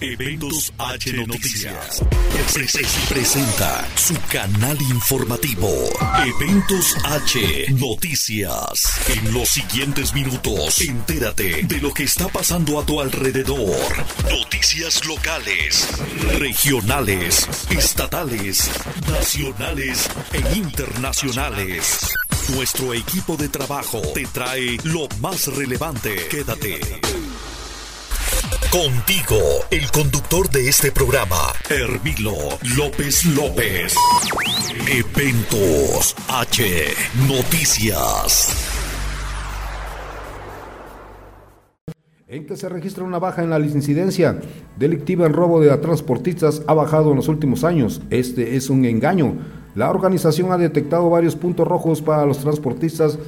Eventos H Noticias. Presenta su canal informativo. Eventos H Noticias. En los siguientes minutos, entérate de lo que está pasando a tu alrededor. Noticias locales, regionales, estatales, nacionales e internacionales. Nuestro equipo de trabajo te trae lo más relevante. Quédate. Contigo, el conductor de este programa, Hermilo López López. Eventos H Noticias. En que se registra una baja en la incidencia delictiva en robo de transportistas ha bajado en los últimos años. Este es un engaño. La organización ha detectado varios puntos rojos para los transportistas,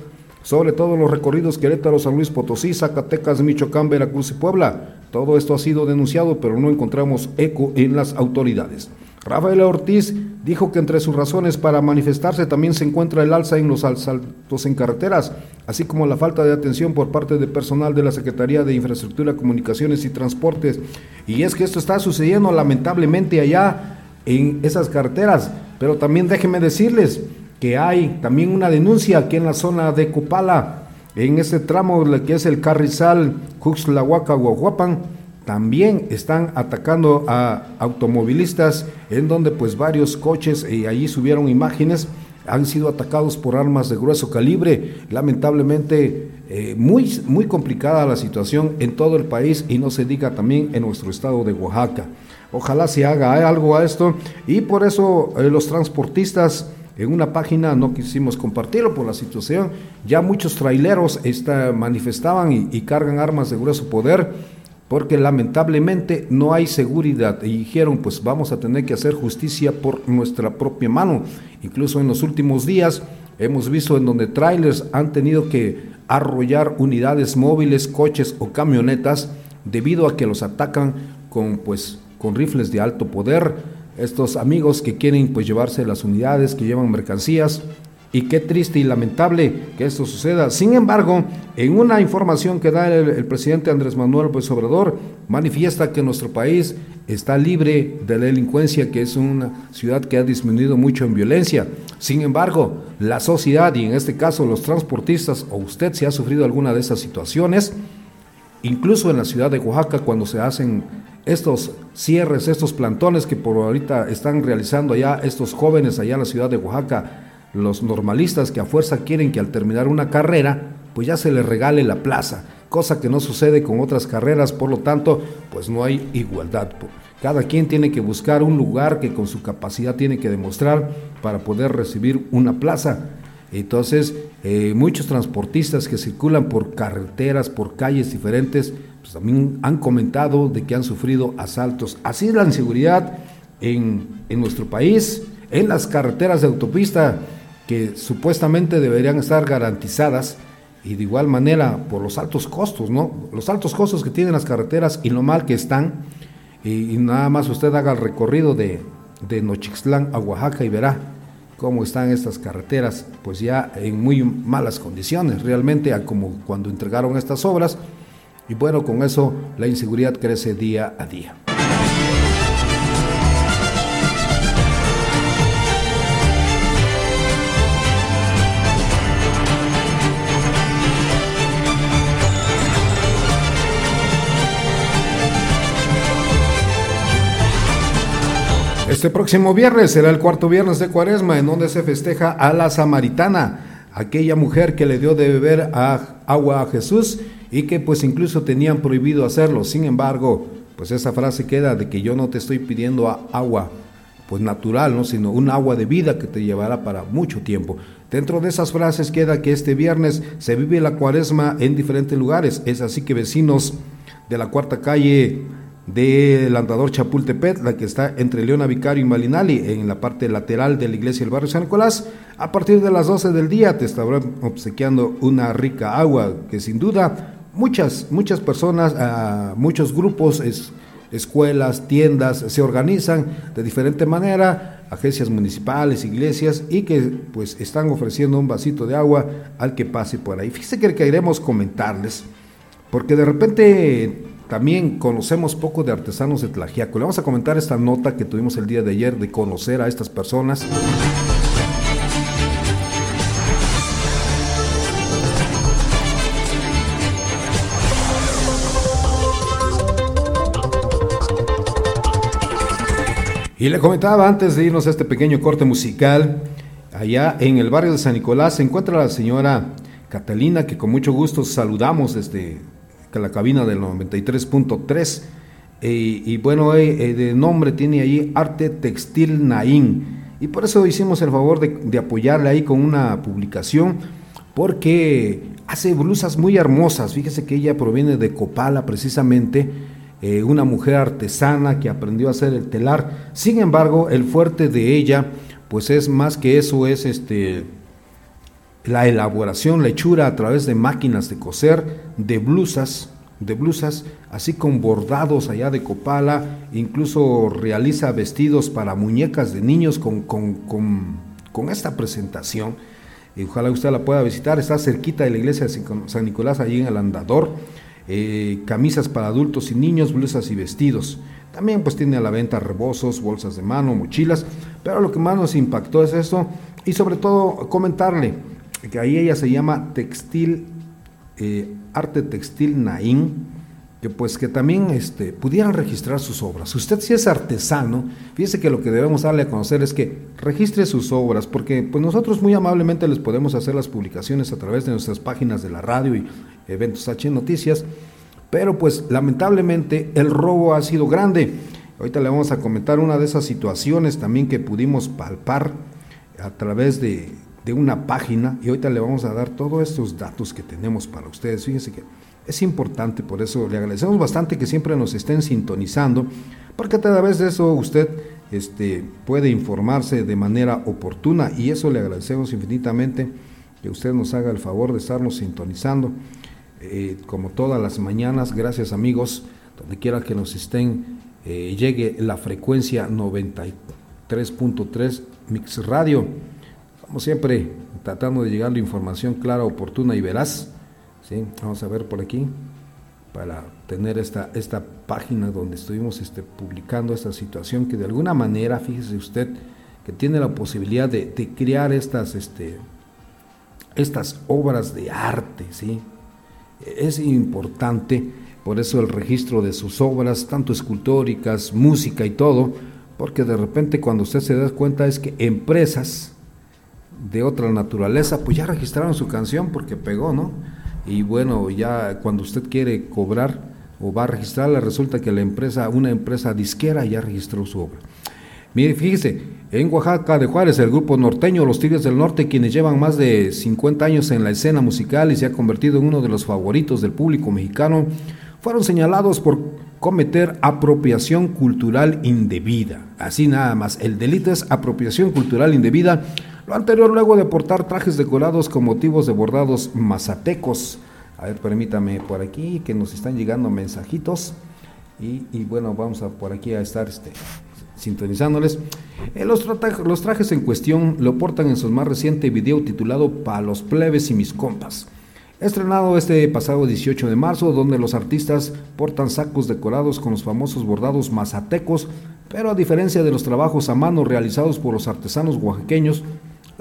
sobre todo los recorridos Querétaro, San Luis Potosí, Zacatecas, Michoacán, Veracruz y Puebla. Todo esto ha sido denunciado, pero no encontramos eco en las autoridades. Rafael Ortiz dijo que entre sus razones para manifestarse también se encuentra el alza en los asaltos en carreteras, así como la falta de atención por parte de personal de la Secretaría de Infraestructura, Comunicaciones y Transportes. Y es que esto está sucediendo lamentablemente allá en esas carreteras, pero también déjenme decirles que hay también una denuncia aquí en la zona de Copala, en ese tramo que es el Carrizal, Juxlahuaca, Guajuapan, también están atacando a automovilistas en donde pues varios coches y allí subieron imágenes han sido atacados por armas de grueso calibre. Lamentablemente, eh, muy, muy complicada la situación en todo el país y no se diga también en nuestro estado de Oaxaca. Ojalá se haga algo a esto y por eso eh, los transportistas en una página no quisimos compartirlo por la situación. Ya muchos traileros manifestaban y, cargan armas de grueso poder porque lamentablemente no hay seguridad y dijeron pues vamos a tener que hacer justicia por nuestra propia mano. Incluso en los últimos días hemos visto en donde trailers han tenido que arrollar unidades móviles, coches o camionetas debido a que los atacan con pues con rifles de alto poder estos amigos que quieren pues llevarse las unidades, que llevan mercancías. Y qué triste y lamentable que esto suceda. Sin embargo, en una información que da el, presidente Andrés Manuel López Obrador, manifiesta que nuestro país está libre de la delincuencia, que es una ciudad que ha disminuido mucho en violencia. Sin embargo, la sociedad, y en este caso los transportistas, o usted si ha sufrido alguna de esas situaciones, incluso en la ciudad de Oaxaca, cuando se hacen estos cierres, estos plantones que por ahorita están realizando allá estos jóvenes allá en la ciudad de Oaxaca, los normalistas que a fuerza quieren que al terminar una carrera, pues ya se les regale la plaza, cosa que no sucede con otras carreras, por lo tanto, pues no hay igualdad. Cada quien tiene que buscar un lugar que con su capacidad tiene que demostrar para poder recibir una plaza. Entonces, eh, muchos transportistas que circulan por carreteras, por calles diferentes, pues también han comentado de que han sufrido asaltos. Así es la inseguridad en, en nuestro país, en las carreteras de autopista que supuestamente deberían estar garantizadas y de igual manera por los altos costos, ¿no? Los altos costos que tienen las carreteras y lo mal que están. Y, nada más usted haga el recorrido de, de Nochixtlán a Oaxaca y verá cómo están estas carreteras, pues ya en muy malas condiciones, realmente como cuando entregaron estas obras, y bueno, con eso la inseguridad crece día a día. Este próximo viernes será el cuarto viernes de Cuaresma, en donde se festeja a la Samaritana, aquella mujer que le dio de beber agua a Jesús y que pues incluso tenían prohibido hacerlo. Sin embargo, pues esa frase queda de que yo no te estoy pidiendo agua pues natural, ¿no? sino un agua de vida que te llevará para mucho tiempo. Dentro de esas frases queda que este viernes se vive la cuaresma en diferentes lugares. Es así que vecinos de la cuarta calle del andador Chapultepec, la que está entre Leona Vicario y Malinali, en la parte lateral de la iglesia del barrio San Nicolás, a partir de las 12 del día te estarán obsequiando una rica agua que sin duda muchas, muchas personas, ah, muchos grupos, escuelas, tiendas, se organizan de diferente manera, agencias municipales, iglesias, y que pues están ofreciendo un vasito de agua al que pase por ahí. Fíjese que queremos comentarles, porque de repente también conocemos poco de artesanos de Tlajiaco. Le vamos a comentar esta nota que tuvimos el día de ayer de conocer a estas personas. Y le comentaba antes de irnos a este pequeño corte musical, allá en el barrio de San Nicolás se encuentra la señora Catalina, que con mucho gusto saludamos desde la cabina del 93.3. Eh, y bueno, eh, eh, de nombre tiene ahí Arte Textil Naín. Y por eso hicimos el favor de, de apoyarle ahí con una publicación, porque hace blusas muy hermosas. Fíjese que ella proviene de Copala precisamente eh, una mujer artesana que aprendió a hacer el telar. Sin embargo, el fuerte de ella, pues es más que eso, es este la elaboración, la hechura a través de máquinas de coser, de blusas, de blusas, así con bordados allá de Copala, incluso realiza vestidos para muñecas de niños con, con, con esta presentación. Y ojalá usted la pueda visitar, está cerquita de la iglesia de San Nicolás, allí en el Andador. Eh, camisas para adultos y niños, blusas y vestidos. También pues tiene a la venta rebozos, bolsas de mano, mochilas, pero lo que más nos impactó es esto y sobre todo comentarle que ahí ella se llama Textil, eh, Arte Textil Naín, que pues que también este, pudieran registrar sus obras. Usted si es artesano, fíjese que lo que debemos darle a conocer es que registre sus obras, porque pues nosotros muy amablemente les podemos hacer las publicaciones a través de nuestras páginas de la radio y eventos H Noticias, pero pues lamentablemente el robo ha sido grande. Ahorita le vamos a comentar una de esas situaciones también que pudimos palpar a través de, de una página y ahorita le vamos a dar todos estos datos que tenemos para ustedes. Fíjense que es importante, por eso le agradecemos bastante que siempre nos estén sintonizando, porque a través de eso usted este, puede informarse de manera oportuna y eso le agradecemos infinitamente que usted nos haga el favor de estarnos sintonizando eh, como todas las mañanas. Gracias amigos, donde quiera que nos estén, eh, llegue la frecuencia 93.3 Mix Radio. Como siempre, tratando de llegar la información clara, oportuna y veraz Vamos a ver por aquí para tener esta, esta página donde estuvimos este, publicando esta situación que de alguna manera, fíjese usted, que tiene la posibilidad de, crear estas, este, estas obras de arte, ¿sí? Es importante, por eso el registro de sus obras, tanto escultóricas, música y todo, porque de repente cuando usted se da cuenta es que empresas de otra naturaleza, pues ya registraron su canción porque pegó, ¿no? y bueno, ya cuando usted quiere cobrar o va a registrarla, resulta que la empresa, una empresa disquera ya registró su obra. Mire, fíjese, en Oaxaca de Juárez, el grupo norteño Los Tigres del Norte, quienes llevan más de 50 años en la escena musical y se ha convertido en uno de los favoritos del público mexicano, fueron señalados por cometer apropiación cultural indebida. Así nada más, el delito es apropiación cultural indebida lo anterior luego de portar trajes decorados con motivos de bordados mazatecos. A ver, permítame por aquí que nos están llegando mensajitos. Y, bueno, vamos a por aquí a estar este, sintonizándoles. Eh, los, los trajes en cuestión lo portan en su más reciente video titulado Pa' los plebes y mis compas. Estrenado este pasado 18 de marzo, donde los artistas portan sacos decorados con los famosos bordados mazatecos, pero a diferencia de los trabajos a mano realizados por los artesanos oaxaqueños,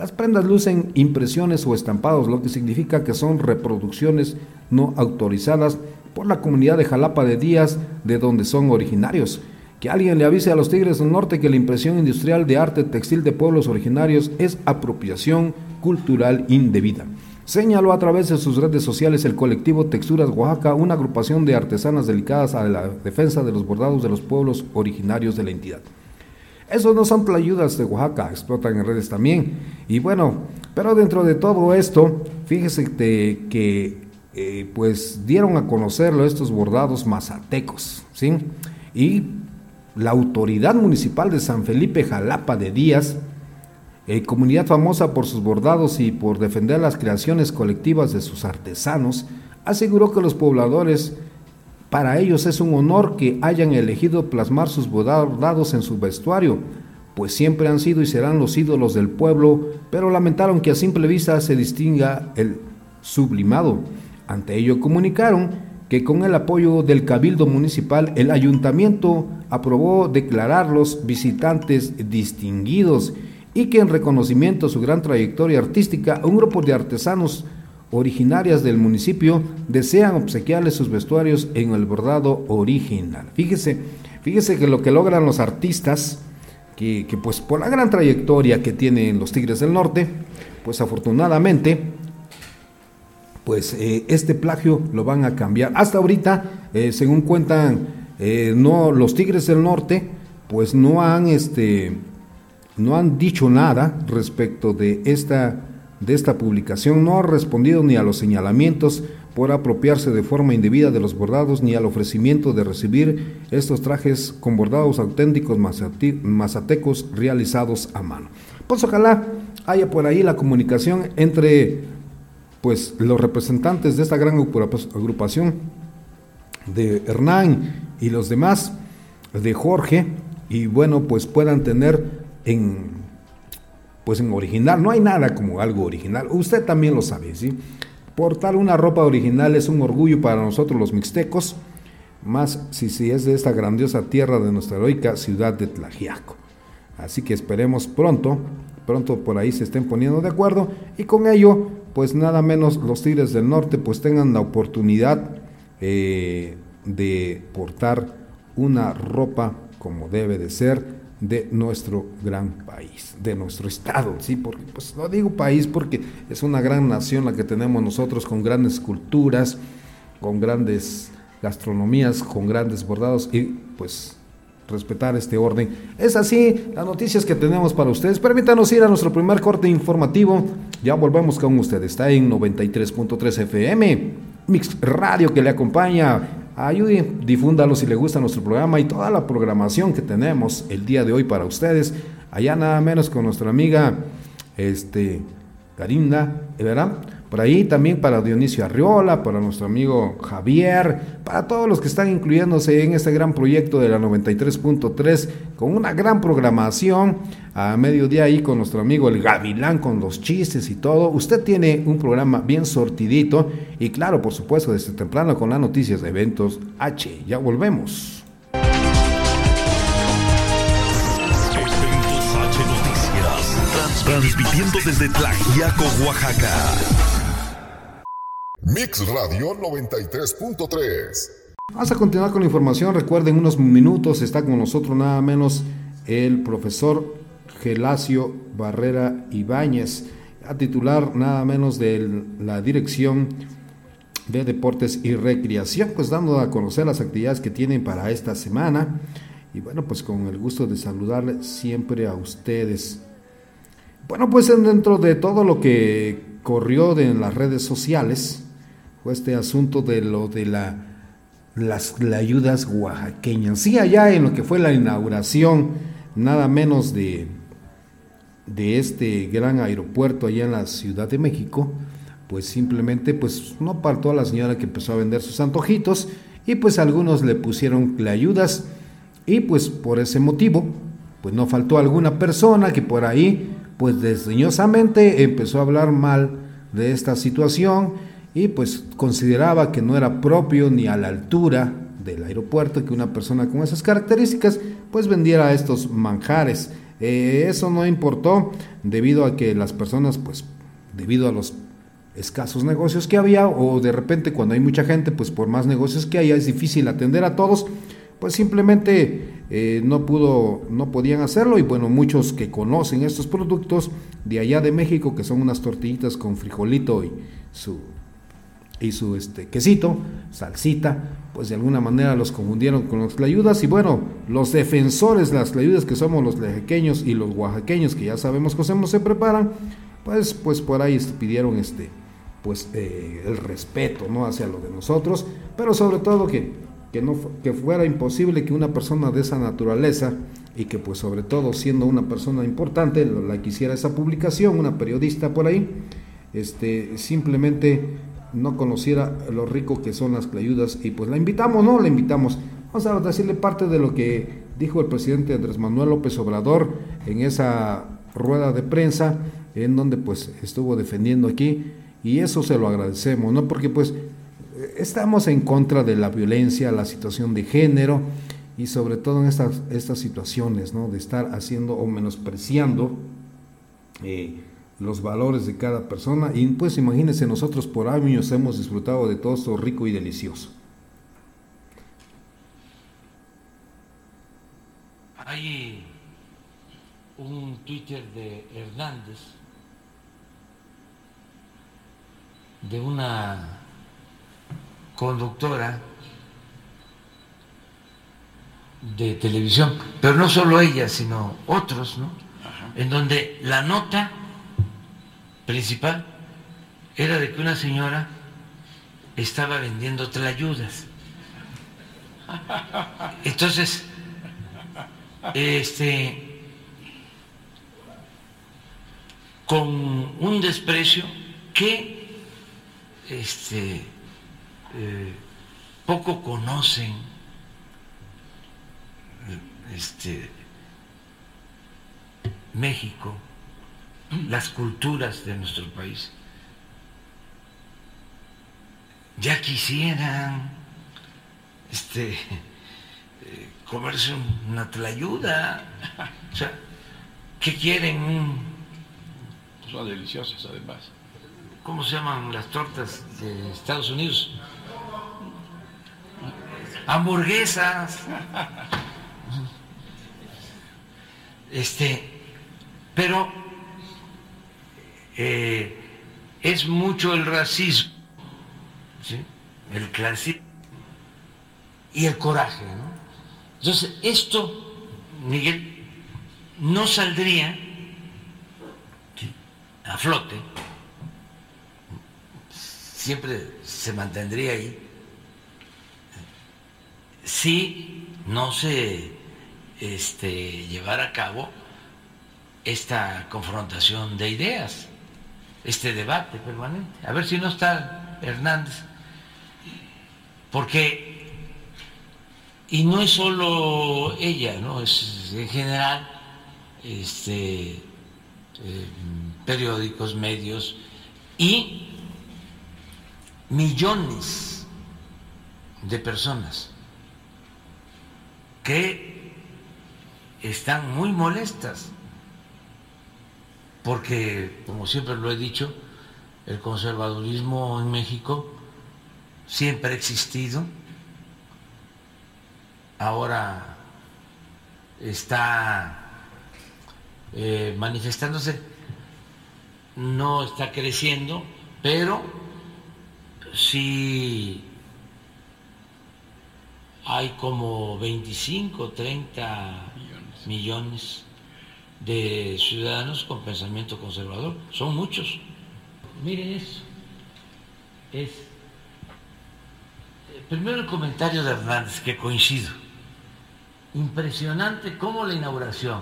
las prendas lucen impresiones o estampados, lo que significa que son reproducciones no autorizadas por la comunidad de Jalapa de Díaz, de donde son originarios. Que alguien le avise a los Tigres del Norte que la impresión industrial de arte textil de pueblos originarios es apropiación cultural indebida. Señaló a través de sus redes sociales el colectivo Texturas Oaxaca, una agrupación de artesanas dedicadas a la defensa de los bordados de los pueblos originarios de la entidad. Esos no son playudas de Oaxaca, explotan en redes también. Y bueno, pero dentro de todo esto, fíjese que eh, pues dieron a conocerlo estos bordados mazatecos, ¿sí? Y la autoridad municipal de San Felipe Jalapa de Díaz, eh, comunidad famosa por sus bordados y por defender las creaciones colectivas de sus artesanos, aseguró que los pobladores para ellos es un honor que hayan elegido plasmar sus bordados en su vestuario, pues siempre han sido y serán los ídolos del pueblo, pero lamentaron que a simple vista se distinga el sublimado. Ante ello comunicaron que con el apoyo del Cabildo Municipal el ayuntamiento aprobó declararlos visitantes distinguidos y que en reconocimiento a su gran trayectoria artística, un grupo de artesanos originarias del municipio desean obsequiarles sus vestuarios en el bordado original. Fíjese, fíjese que lo que logran los artistas, que, pues por la gran trayectoria que tienen los Tigres del Norte, pues afortunadamente, pues eh, este plagio lo van a cambiar. Hasta ahorita, eh, según cuentan, eh, no los Tigres del Norte, pues no han este no han dicho nada respecto de esta, de esta publicación, no ha respondido ni a los señalamientos por apropiarse de forma indebida de los bordados ni al ofrecimiento de recibir estos trajes con bordados auténticos mazatecos realizados a mano. Pues ojalá haya por ahí la comunicación entre pues los representantes de esta gran agrupación de Hernán y los demás de Jorge y bueno pues puedan tener en pues en original. No hay nada como algo original. Usted también lo sabe, ¿sí? Portar una ropa original es un orgullo para nosotros los mixtecos, más si, si es de esta grandiosa tierra de nuestra heroica ciudad de Tlajiaco. Así que esperemos pronto, pronto por ahí se estén poniendo de acuerdo y con ello, pues nada menos los Tigres del Norte pues tengan la oportunidad eh, de portar una ropa como debe de ser de nuestro gran país, de nuestro estado, sí, porque pues no digo país porque es una gran nación la que tenemos nosotros con grandes culturas, con grandes gastronomías, con grandes bordados y pues respetar este orden. Es así las noticias que tenemos para ustedes. Permítanos ir a nuestro primer corte informativo. Ya volvemos con ustedes. Está en 93.3 FM, Mix Radio que le acompaña ayude, difúndalo si le gusta nuestro programa y toda la programación que tenemos el día de hoy para ustedes. Allá nada menos con nuestra amiga este, Carinda, ¿verdad? Por ahí también para Dionisio Arriola, para nuestro amigo Javier, para todos los que están incluyéndose en este gran proyecto de la 93.3 con una gran programación a mediodía ahí con nuestro amigo el Gavilán con los chistes y todo. Usted tiene un programa bien sortidito y claro, por supuesto, desde temprano con las noticias de eventos H. Ya volvemos. Transmitiendo desde Tlajiaco, Oaxaca. Mix Radio 93.3. Vamos a continuar con la información. Recuerden, unos minutos está con nosotros nada menos el profesor Gelacio Barrera Ibáñez, a titular nada menos de la Dirección de Deportes y Recreación, pues dando a conocer las actividades que tienen para esta semana. Y bueno, pues con el gusto de saludarle siempre a ustedes. Bueno, pues dentro de todo lo que corrió en las redes sociales, fue este asunto de lo de la, las ayudas oaxaqueñas. Sí, allá en lo que fue la inauguración, nada menos de, de este gran aeropuerto allá en la Ciudad de México, pues simplemente pues no partó a la señora que empezó a vender sus antojitos y pues algunos le pusieron ayudas y pues por ese motivo pues no faltó alguna persona que por ahí pues desdeñosamente empezó a hablar mal de esta situación y pues consideraba que no era propio ni a la altura del aeropuerto que una persona con esas características pues vendiera estos manjares. Eh, eso no importó debido a que las personas pues debido a los escasos negocios que había o de repente cuando hay mucha gente pues por más negocios que haya es difícil atender a todos pues simplemente eh, no pudo no podían hacerlo y bueno muchos que conocen estos productos de allá de México que son unas tortillitas con frijolito y su y su este, quesito, salsita, pues de alguna manera los confundieron con los clayudas y bueno, los defensores de las clayudas que somos los lejequeños y los oaxaqueños que ya sabemos cómo se preparan, pues, pues por ahí pidieron este, pues eh, el respeto ¿no? hacia lo de nosotros, pero sobre todo que, que, no, que fuera imposible que una persona de esa naturaleza y que pues sobre todo siendo una persona importante la quisiera esa publicación, una periodista por ahí, este, simplemente no conociera lo rico que son las clayudas y pues la invitamos, ¿no? La invitamos. Vamos a decirle parte de lo que dijo el presidente Andrés Manuel López Obrador en esa rueda de prensa en donde pues estuvo defendiendo aquí y eso se lo agradecemos, ¿no? Porque pues estamos en contra de la violencia, la situación de género y sobre todo en estas, estas situaciones, ¿no? De estar haciendo o menospreciando eh, los valores de cada persona. Y pues imagínense, nosotros por años hemos disfrutado de todo esto rico y delicioso. Hay un Twitter de Hernández, de una conductora de televisión, pero no solo ella, sino otros, ¿no? En donde la nota principal era de que una señora estaba vendiendo tlayudas. Entonces, este, con un desprecio que este, eh, poco conocen este, México, las culturas de nuestro país. Ya quisieran este, eh, comerse una tlayuda. O sea, ¿qué quieren? Son deliciosas además. ¿Cómo se llaman las tortas de Estados Unidos? Hamburguesas. Este, pero eh, es mucho el racismo, el clasismo y el coraje. ¿no? Entonces, esto, Miguel, no saldría a flote, siempre se mantendría ahí, si no se este, llevar a cabo esta confrontación de ideas, este debate permanente. A ver si no está Hernández, porque, y no es solo ella, ¿no? es en general este, eh, periódicos, medios y millones de personas que están muy molestas, porque, como siempre lo he dicho, el conservadurismo en México siempre ha existido, ahora está eh, manifestándose, no está creciendo, pero sí hay como 25, 30 millones de ciudadanos con pensamiento conservador. Son muchos. Miren eso. Es eh, primero el comentario de Hernández, que coincido. Impresionante cómo la inauguración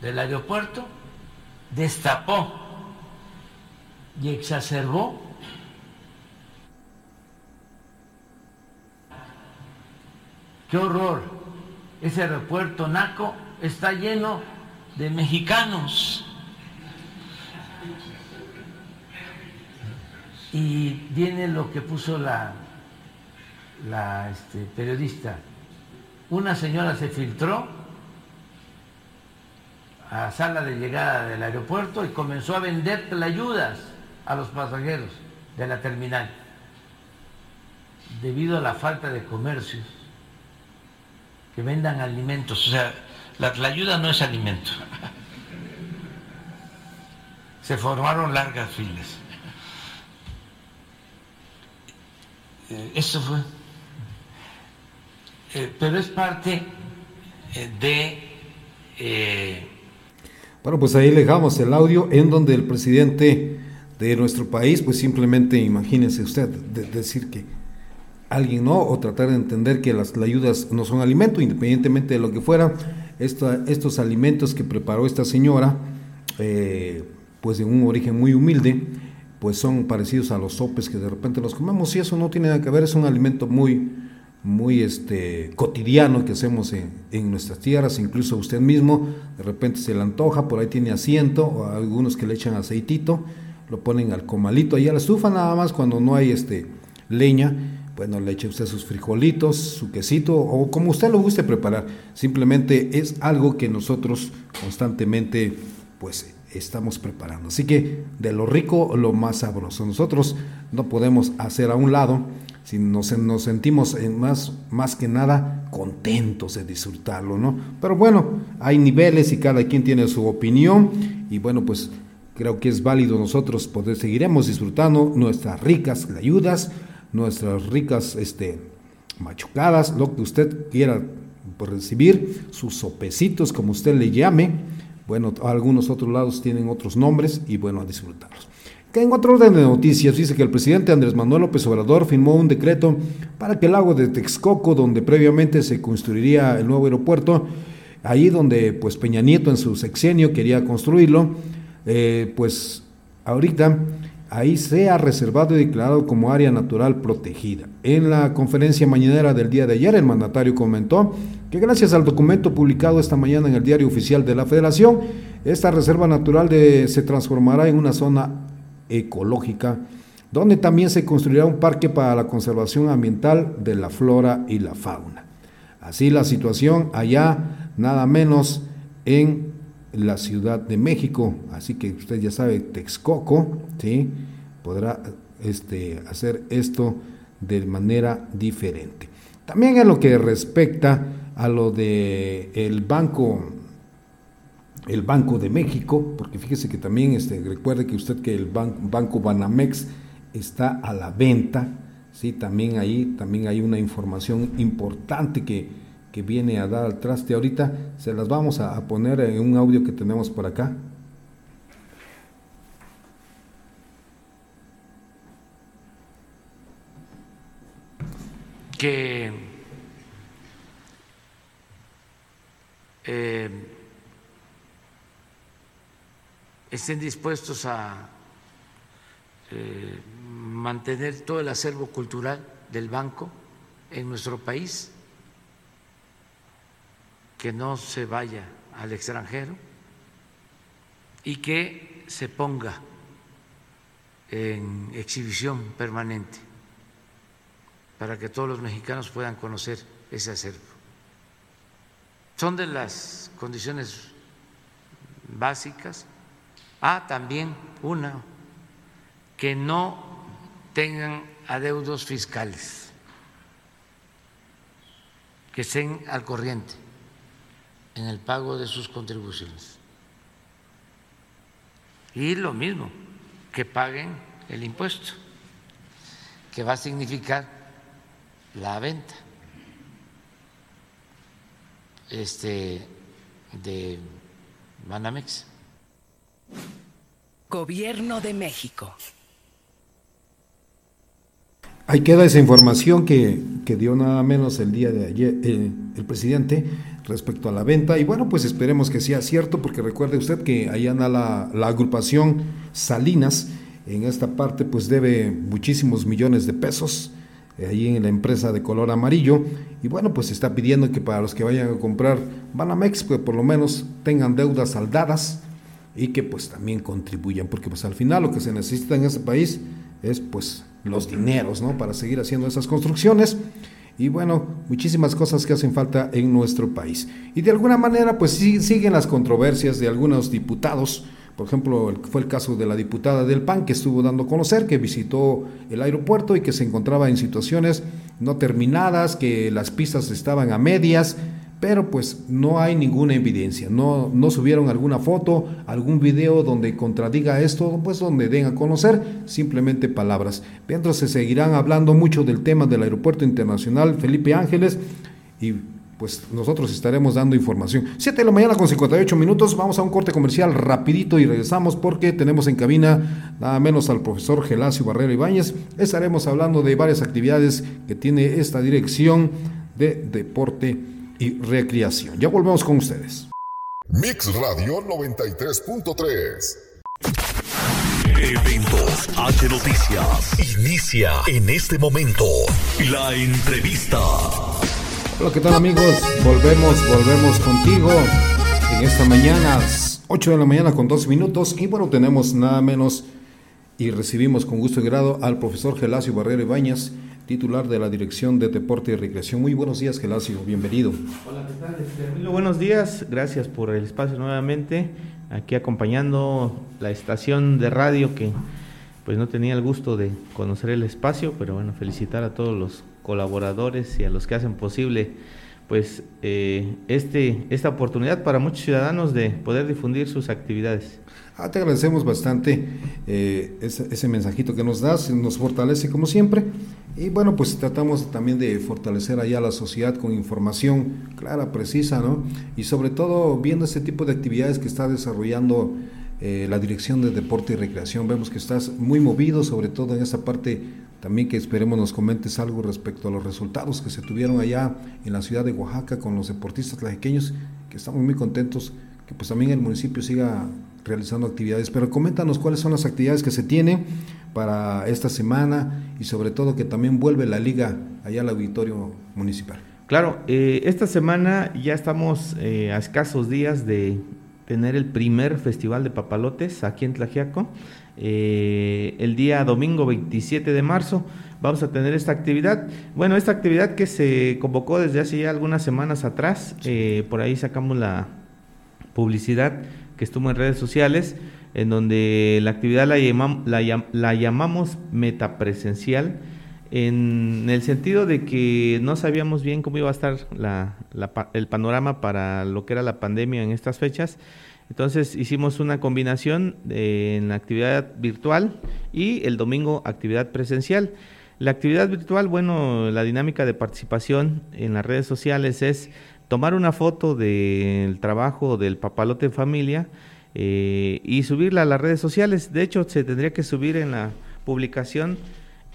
del aeropuerto destapó y exacerbó qué horror ese aeropuerto naco está lleno de mexicanos. Y viene lo que puso la, la este, periodista. Una señora se filtró a sala de llegada del aeropuerto y comenzó a vender ayudas a los pasajeros de la terminal debido a la falta de comercios que vendan alimentos. O sea, la tlayuda no es alimento. Se formaron largas filas. Eh, eso fue. Eh, pero es parte eh, de... bueno, pues ahí dejamos el audio en donde el presidente de nuestro país, pues simplemente imagínese usted decir que alguien no, o tratar de entender que las ayudas no son alimento, independientemente de lo que fuera, estos alimentos que preparó esta señora, eh, pues de un origen muy humilde, pues son parecidos a los sopes que de repente los comemos. Y eso no tiene nada que ver, es un alimento muy, muy este, cotidiano que hacemos en, en, nuestras tierras, incluso usted mismo de repente se le antoja, por ahí tiene asiento, o algunos que le echan aceitito, lo ponen al comalito ahí a la estufa nada más cuando no hay este, leña, bueno, le eche usted sus frijolitos, su quesito o como usted lo guste preparar. Simplemente es algo que nosotros constantemente pues estamos preparando. Así que de lo rico lo más sabroso. Nosotros no podemos hacer a un lado si nos, nos sentimos más, más que nada contentos de disfrutarlo, ¿no? Pero bueno, hay niveles y cada quien tiene su opinión y bueno, pues creo que es válido nosotros poder seguiremos disfrutando nuestras ricas ayudas nuestras ricas este, machucadas, lo que usted quiera recibir, sus sopecitos, como usted le llame. Bueno, algunos otros lados tienen otros nombres y bueno, a disfrutarlos. Que en otro orden de noticias dice que el presidente Andrés Manuel López Obrador firmó un decreto para que el lago de Texcoco, donde previamente se construiría el nuevo aeropuerto, ahí donde pues Peña Nieto en su sexenio quería construirlo, eh, pues ahorita ahí sea reservado y declarado como área natural protegida. En la conferencia mañanera del día de ayer, el mandatario comentó que gracias al documento publicado esta mañana en el diario oficial de la Federación, esta reserva natural se transformará en una zona ecológica donde también se construirá un parque para la conservación ambiental de la flora y la fauna. Así la situación allá, nada menos en la Ciudad de México. Así que usted ya sabe, Texcoco, ¿sí? podrá este, hacer esto de manera diferente. También en lo que respecta a lo de el banco el Banco de México, porque fíjese que también este, recuerde que usted que el banco Banamex está a la venta, sí, también ahí también hay una información importante que que viene a dar al traste ahorita, se las vamos a, poner en un audio que tenemos por acá. Que eh, estén dispuestos a eh, mantener todo el acervo cultural del banco en nuestro país que no se vaya al extranjero y que se ponga en exhibición permanente para que todos los mexicanos puedan conocer ese acervo. Son de las condiciones básicas. Ah, también una, que no tengan adeudos fiscales, que estén al corriente en el pago de sus contribuciones. Y lo mismo, que paguen el impuesto, que va a significar la venta este, de Banamex. Gobierno de México. Ahí queda esa información que, dio nada menos el día de ayer eh, el presidente respecto a la venta. Y bueno, pues esperemos que sea cierto, porque recuerde usted que allá anda la, la agrupación Salinas, en esta parte pues debe muchísimos millones de pesos eh, ahí en la empresa de color amarillo y bueno pues está pidiendo que para los que vayan a comprar Banamex pues por lo menos tengan deudas saldadas y que pues también contribuyan porque pues al final lo que se necesita en este país es pues los dineros, ¿no? Para seguir haciendo esas construcciones y bueno, muchísimas cosas que hacen falta en nuestro país. Y de alguna manera, pues sí, siguen las controversias de algunos diputados. Por ejemplo, fue el caso de la diputada del PAN que estuvo dando a conocer que visitó el aeropuerto y que se encontraba en situaciones no terminadas, que las pistas estaban a medias, pero pues no hay ninguna evidencia, no, no subieron alguna foto, algún video donde contradiga esto, pues donde den a conocer simplemente palabras. Mientras se seguirán hablando mucho del tema del Aeropuerto Internacional Felipe Ángeles y pues nosotros estaremos dando información. 7 de la mañana con 58 minutos, vamos a un corte comercial rapidito y regresamos porque tenemos en cabina nada menos al profesor Gelacio Barrero Ibáñez. Estaremos hablando de varias actividades que tiene esta dirección de deporte y recreación. Ya volvemos con ustedes. Mix Radio 93.3 Eventos H Noticias. Inicia en este momento la entrevista. Hola, ¿qué tal amigos? Volvemos, volvemos contigo en esta mañana, 8 de la mañana con 2 minutos. Y bueno, tenemos nada menos y recibimos con gusto y grado al profesor Gelacio Barrera Ibáñez, titular de la Dirección de Deporte y Recreación. Muy buenos días, Gelacio, bienvenido. Hola, ¿qué tal? Este, buenos días, gracias por el espacio nuevamente, aquí acompañando la estación de radio que pues no tenía el gusto de conocer el espacio, pero bueno, felicitar a todos los colaboradores y a los que hacen posible pues eh, este, esta oportunidad para muchos ciudadanos de poder difundir sus actividades. Ah, te agradecemos bastante eh, ese, mensajito que nos das, nos fortalece como siempre. Y bueno, pues tratamos también de fortalecer allá la sociedad con información clara, precisa, ¿no? Y sobre todo viendo este tipo de actividades que está desarrollando eh, la Dirección de Deporte y Recreación. Vemos que estás muy movido, sobre todo en esa parte también que esperemos nos comentes algo respecto a los resultados que se tuvieron allá en la ciudad de Oaxaca con los deportistas tlajequeños, que estamos muy contentos que pues también el municipio siga realizando actividades. Pero coméntanos cuáles son las actividades que se tienen para esta semana y sobre todo que también vuelve la liga allá al auditorio municipal. Claro, eh, esta semana ya estamos eh, a escasos días de tener el primer festival de papalotes aquí en Tlajiaco. Eh, el día domingo 27 de marzo vamos a tener esta actividad. Bueno, esta actividad que se convocó desde hace ya algunas semanas atrás, por ahí sacamos la publicidad que estuvo en redes sociales, en donde la actividad la, la, la llamamos metapresencial, en el sentido de que no sabíamos bien cómo iba a estar el panorama para lo que era la pandemia en estas fechas. Entonces hicimos una combinación en la actividad virtual y el domingo actividad presencial. La actividad virtual, bueno, la dinámica de participación en las redes sociales es tomar una foto del trabajo del papalote en familia eh, y subirla a las redes sociales. De hecho, se tendría que subir en la publicación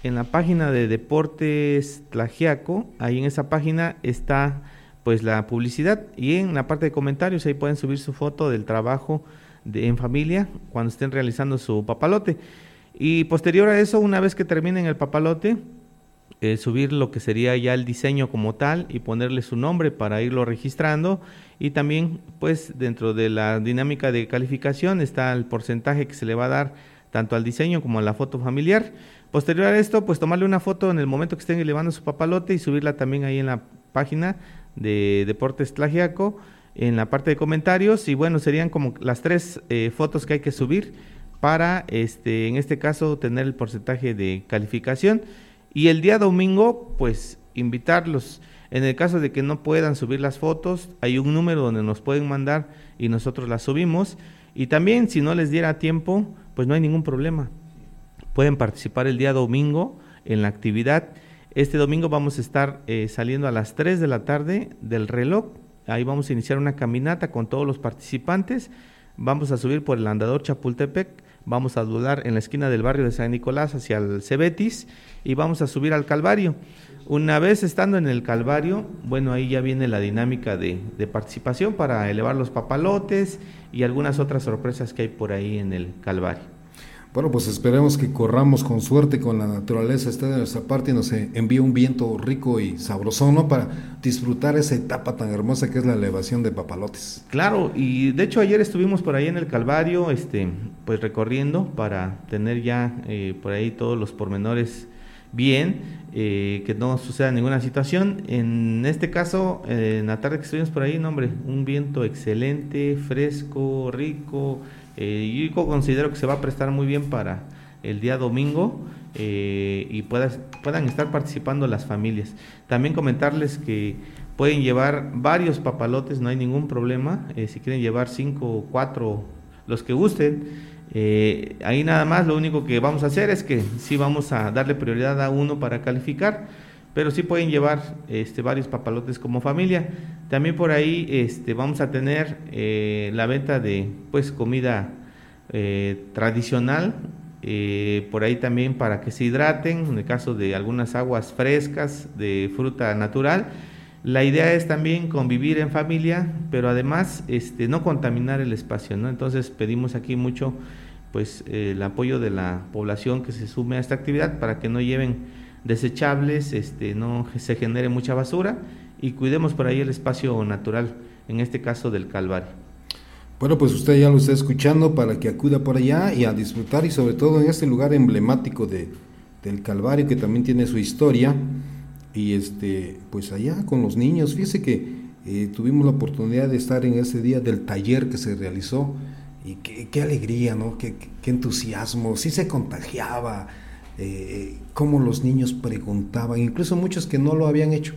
en la página de Deportes Tlagiaco. Ahí en esa página está pues la publicidad y en la parte de comentarios ahí pueden subir su foto del trabajo de, en familia cuando estén realizando su papalote. Y posterior a eso, una vez que terminen el papalote, eh, subir lo que sería ya el diseño como tal y ponerle su nombre para irlo registrando y también pues dentro de la dinámica de calificación está el porcentaje que se le va a dar tanto al diseño como a la foto familiar. Posterior a esto, pues tomarle una foto en el momento que estén elevando su papalote y subirla también ahí en la página de Deportes Tlagiaco, en la parte de comentarios y bueno, serían como las tres eh, fotos que hay que subir para, este, en este caso, tener el porcentaje de calificación. Y el día domingo, pues invitarlos. En el caso de que no puedan subir las fotos, hay un número donde nos pueden mandar y nosotros las subimos. Y también si no les diera tiempo, pues no hay ningún problema. Pueden participar el día domingo en la actividad. Este domingo vamos a estar eh, saliendo a las 3 de la tarde del reloj. Ahí vamos a iniciar una caminata con todos los participantes. Vamos a subir por el andador Chapultepec vamos a dudar en la esquina del barrio de San Nicolás hacia el Cebetis y vamos a subir al Calvario. Una vez estando en el Calvario, bueno, ahí ya viene la dinámica de, de, participación para elevar los papalotes y algunas otras sorpresas que hay por ahí en el Calvario. Bueno, pues esperemos que corramos con suerte con la naturaleza, esté de nuestra parte y nos envíe un viento rico y sabroso, ¿no? Para disfrutar esa etapa tan hermosa que es la elevación de papalotes. Claro, y de hecho ayer estuvimos por ahí en el Calvario, este, pues recorriendo para tener ya eh, por ahí todos los pormenores bien, eh, que no suceda ninguna situación. En este caso, en la tarde que estuvimos por ahí, no, hombre, un viento excelente, fresco, rico eh, yo considero que se va a prestar muy bien para el día domingo eh, y puedan estar participando las familias. También comentarles que pueden llevar varios papalotes, no hay ningún problema. Eh, si quieren llevar cinco o cuatro, los que gusten. ahí nada más lo único que vamos a hacer es que sí vamos a darle prioridad a uno para calificar, pero sí pueden llevar este, varios papalotes como familia. También por ahí este, vamos a tener eh, la venta de pues comida eh, tradicional, eh, por ahí también para que se hidraten, en el caso de algunas aguas frescas de fruta natural. La idea es también convivir en familia, pero además este, no contaminar el espacio, ¿no? Entonces pedimos aquí mucho pues el apoyo de la población que se sume a esta actividad para que no lleven desechables, este, no se genere mucha basura y cuidemos por ahí el espacio natural, en este caso del Calvario. Bueno, pues usted ya lo está escuchando para que acuda por allá y a disfrutar y sobre todo en este lugar emblemático de, del Calvario, que también tiene su historia. Y este, pues allá con los niños, fíjese que eh, tuvimos la oportunidad de estar en ese día del taller que se realizó y qué, alegría, ¿no? Qué, entusiasmo, sí se contagiaba, eh, cómo los niños preguntaban, incluso muchos que no lo habían hecho,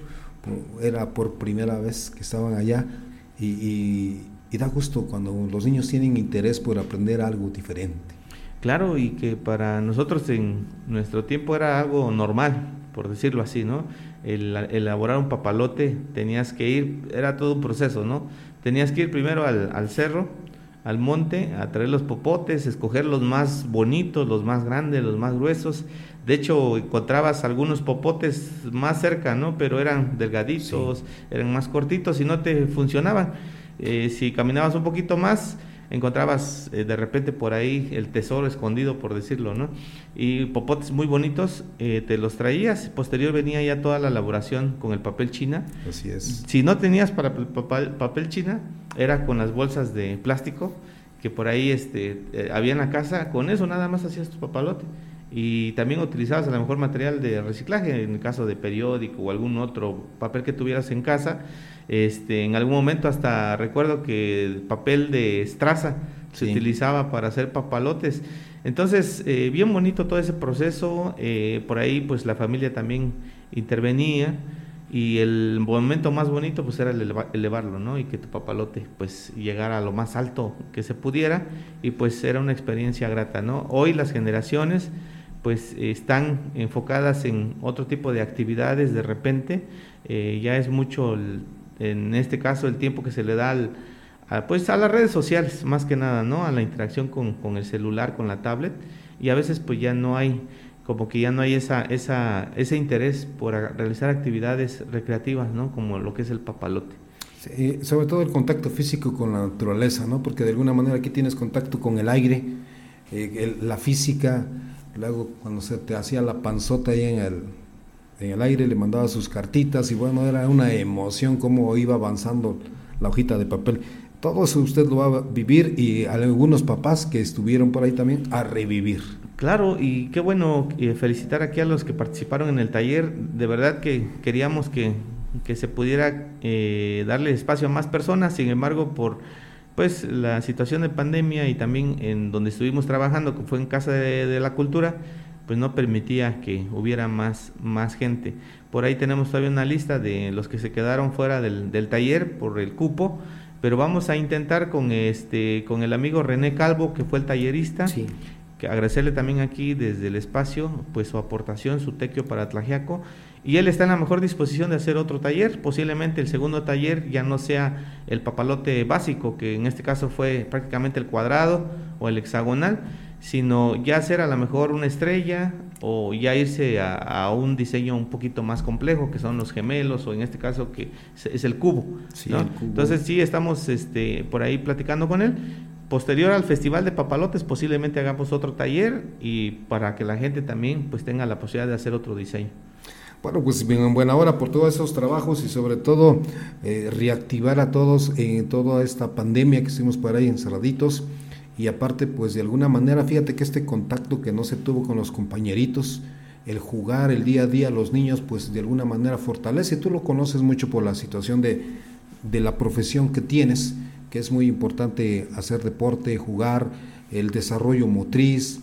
era por primera vez que estaban allá y, da gusto cuando los niños tienen interés por aprender algo diferente. Claro, y que para nosotros en nuestro tiempo era algo normal, por decirlo así, ¿no? El, elaborar un papalote, tenías que ir, era todo un proceso, ¿no? Tenías que ir primero al cerro, al monte a traer los popotes, escoger los más bonitos, los más grandes, los más gruesos. De hecho, encontrabas algunos popotes más cerca, ¿no? Pero eran delgaditos, eran más cortitos y no te funcionaban. Eh, si caminabas un poquito más, encontrabas eh, de repente por ahí el tesoro escondido, por decirlo, ¿no? Y popotes muy bonitos, eh, te los traías, posterior venía ya toda la elaboración con el papel china. Así es. Si no tenías para papel, papel china, era con las bolsas de plástico que por ahí este, eh, había en la casa, con eso nada más hacías tu papalote. Y también utilizabas a lo mejor material de reciclaje, en el caso de periódico o algún otro papel que tuvieras en casa. Este, en algún momento hasta recuerdo que el papel de estraza se utilizaba para hacer papalotes. Entonces, eh, bien bonito todo ese proceso, eh, por ahí pues la familia también intervenía y el momento más bonito pues era elevarlo, ¿no? Y que tu papalote pues llegara a lo más alto que se pudiera y pues era una experiencia grata, ¿no? Hoy las generaciones pues están enfocadas en otro tipo de actividades de repente, eh, ya es mucho en este caso el tiempo que se le da al, a, pues a las redes sociales más que nada, ¿no? A la interacción con, con el celular, con la tablet y a veces pues ya no hay como que ya no hay esa, esa, ese interés por realizar actividades recreativas, ¿no? Como lo que es el papalote. Sobre todo el contacto físico con la naturaleza, ¿no? Porque de alguna manera aquí tienes contacto con el aire, eh, la física, luego cuando se te hacía la panzota ahí en el, en el aire, le mandaba sus cartitas y bueno, era una emoción cómo iba avanzando la hojita de papel. Todo eso usted lo va a vivir y algunos papás que estuvieron por ahí también a revivir. Claro, y qué bueno eh, felicitar aquí a los que participaron en el taller. De verdad que queríamos que, se pudiera eh, darle espacio a más personas, sin embargo, por pues la situación de pandemia y también en donde estuvimos trabajando, que fue en Casa de, la Cultura, pues no permitía que hubiera más, más gente. Por ahí tenemos todavía una lista de los que se quedaron fuera del, del taller por el cupo, pero vamos a intentar con este con el amigo René Calvo, que fue el tallerista. Sí que agradecerle también aquí desde el espacio pues su aportación, su tequio para Tlajiaco y él está en la mejor disposición de hacer otro taller, posiblemente el segundo taller ya no sea el papalote básico, que en este caso fue prácticamente el cuadrado o el hexagonal, sino ya hacer a lo mejor una estrella o ya irse a, un diseño un poquito más complejo, que son los gemelos o en este caso que es, el, cubo, Entonces sí, estamos este, por ahí platicando con él. Posterior al Festival de Papalotes posiblemente hagamos otro taller y para que la gente también pues tenga la posibilidad de hacer otro diseño. Bueno, pues en buena hora por todos esos trabajos y sobre todo eh, reactivar a todos en toda esta pandemia que estuvimos por ahí encerraditos. Y aparte pues de alguna manera fíjate que este contacto que no se tuvo con los compañeritos, el jugar el día a día los niños pues de alguna manera fortalece, tú lo conoces mucho por la situación de, de la profesión que tienes que es muy importante hacer deporte, jugar, el desarrollo motriz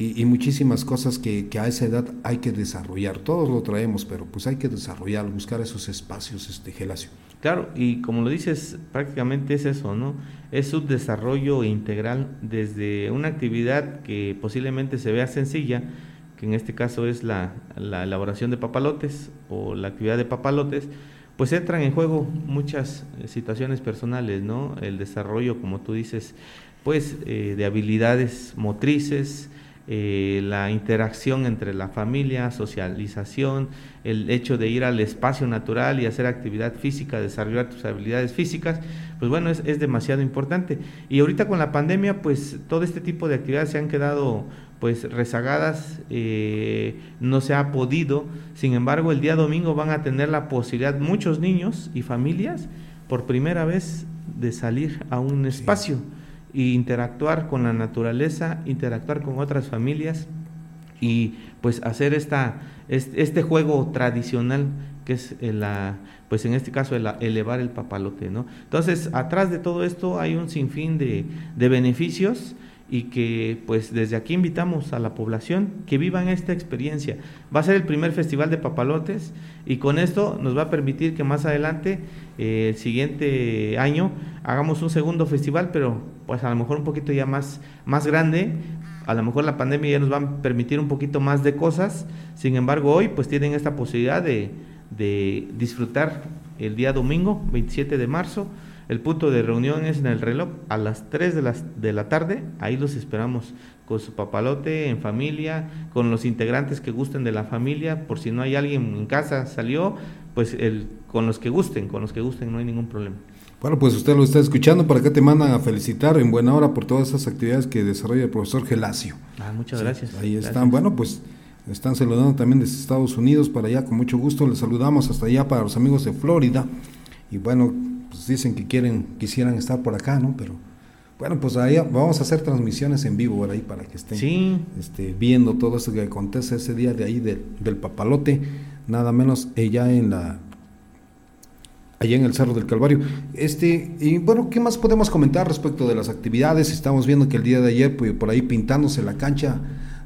y, muchísimas cosas que, a esa edad hay que desarrollar. Todos lo traemos, pero pues hay que desarrollar, buscar esos espacios, este Gelacio. Claro, y como lo dices, prácticamente es eso, ¿no? Es un desarrollo integral desde una actividad que posiblemente se vea sencilla, que en este caso es la, la elaboración de papalotes o la actividad de papalotes, pues entran en juego muchas eh, situaciones personales, ¿no? El desarrollo, como tú dices, pues eh, de habilidades motrices, eh, la interacción entre la familia, socialización, el hecho de ir al espacio natural y hacer actividad física, desarrollar tus habilidades físicas, pues bueno, es, es demasiado importante. Y ahorita con la pandemia, pues todo este tipo de actividades se han quedado pues rezagadas, eh, no se ha podido. Sin embargo, el día domingo van a tener la posibilidad muchos niños y familias por primera vez de salir a un espacio e interactuar con la naturaleza, interactuar con otras familias y pues hacer esta, este juego tradicional que es la, pues en este caso elevar el papalote, ¿no? Entonces, atrás de todo esto hay un sinfín de, de beneficios y que pues desde aquí invitamos a la población que vivan esta experiencia. Va a ser el primer festival de papalotes y con esto nos va a permitir que más adelante, eh, el siguiente año, hagamos un segundo festival, pero pues a lo mejor un poquito ya más, más grande. A lo mejor la pandemia ya nos va a permitir un poquito más de cosas. Sin embargo, hoy pues tienen esta posibilidad de, de disfrutar el día domingo, 27 de marzo, el punto de reunión es en el reloj a las 3 de, las, de la tarde. Ahí los esperamos con su papalote, en familia, con los integrantes que gusten de la familia. Por si no hay alguien en casa, salió, pues el, con los que gusten, con los que gusten, no hay ningún problema. Bueno, pues usted lo está escuchando, ¿para qué te mandan a felicitar en buena hora por todas esas actividades que desarrolla el profesor Gelacio? Ah, muchas gracias. Ahí están, bueno, pues están saludando también desde Estados Unidos para allá, con mucho gusto, les saludamos hasta allá para los amigos de Florida. Y bueno, pues dicen que quieren, quisieran estar por acá, ¿no? Pero bueno, pues ahí vamos a hacer transmisiones en vivo por ahí para que estén este, viendo todo esto que acontece ese día de ahí del papalote, nada menos ella en la allá en el Cerro del Calvario. Este, y bueno, ¿qué más podemos comentar respecto de las actividades? Estamos viendo que el día de ayer, pues, por ahí pintándose la cancha,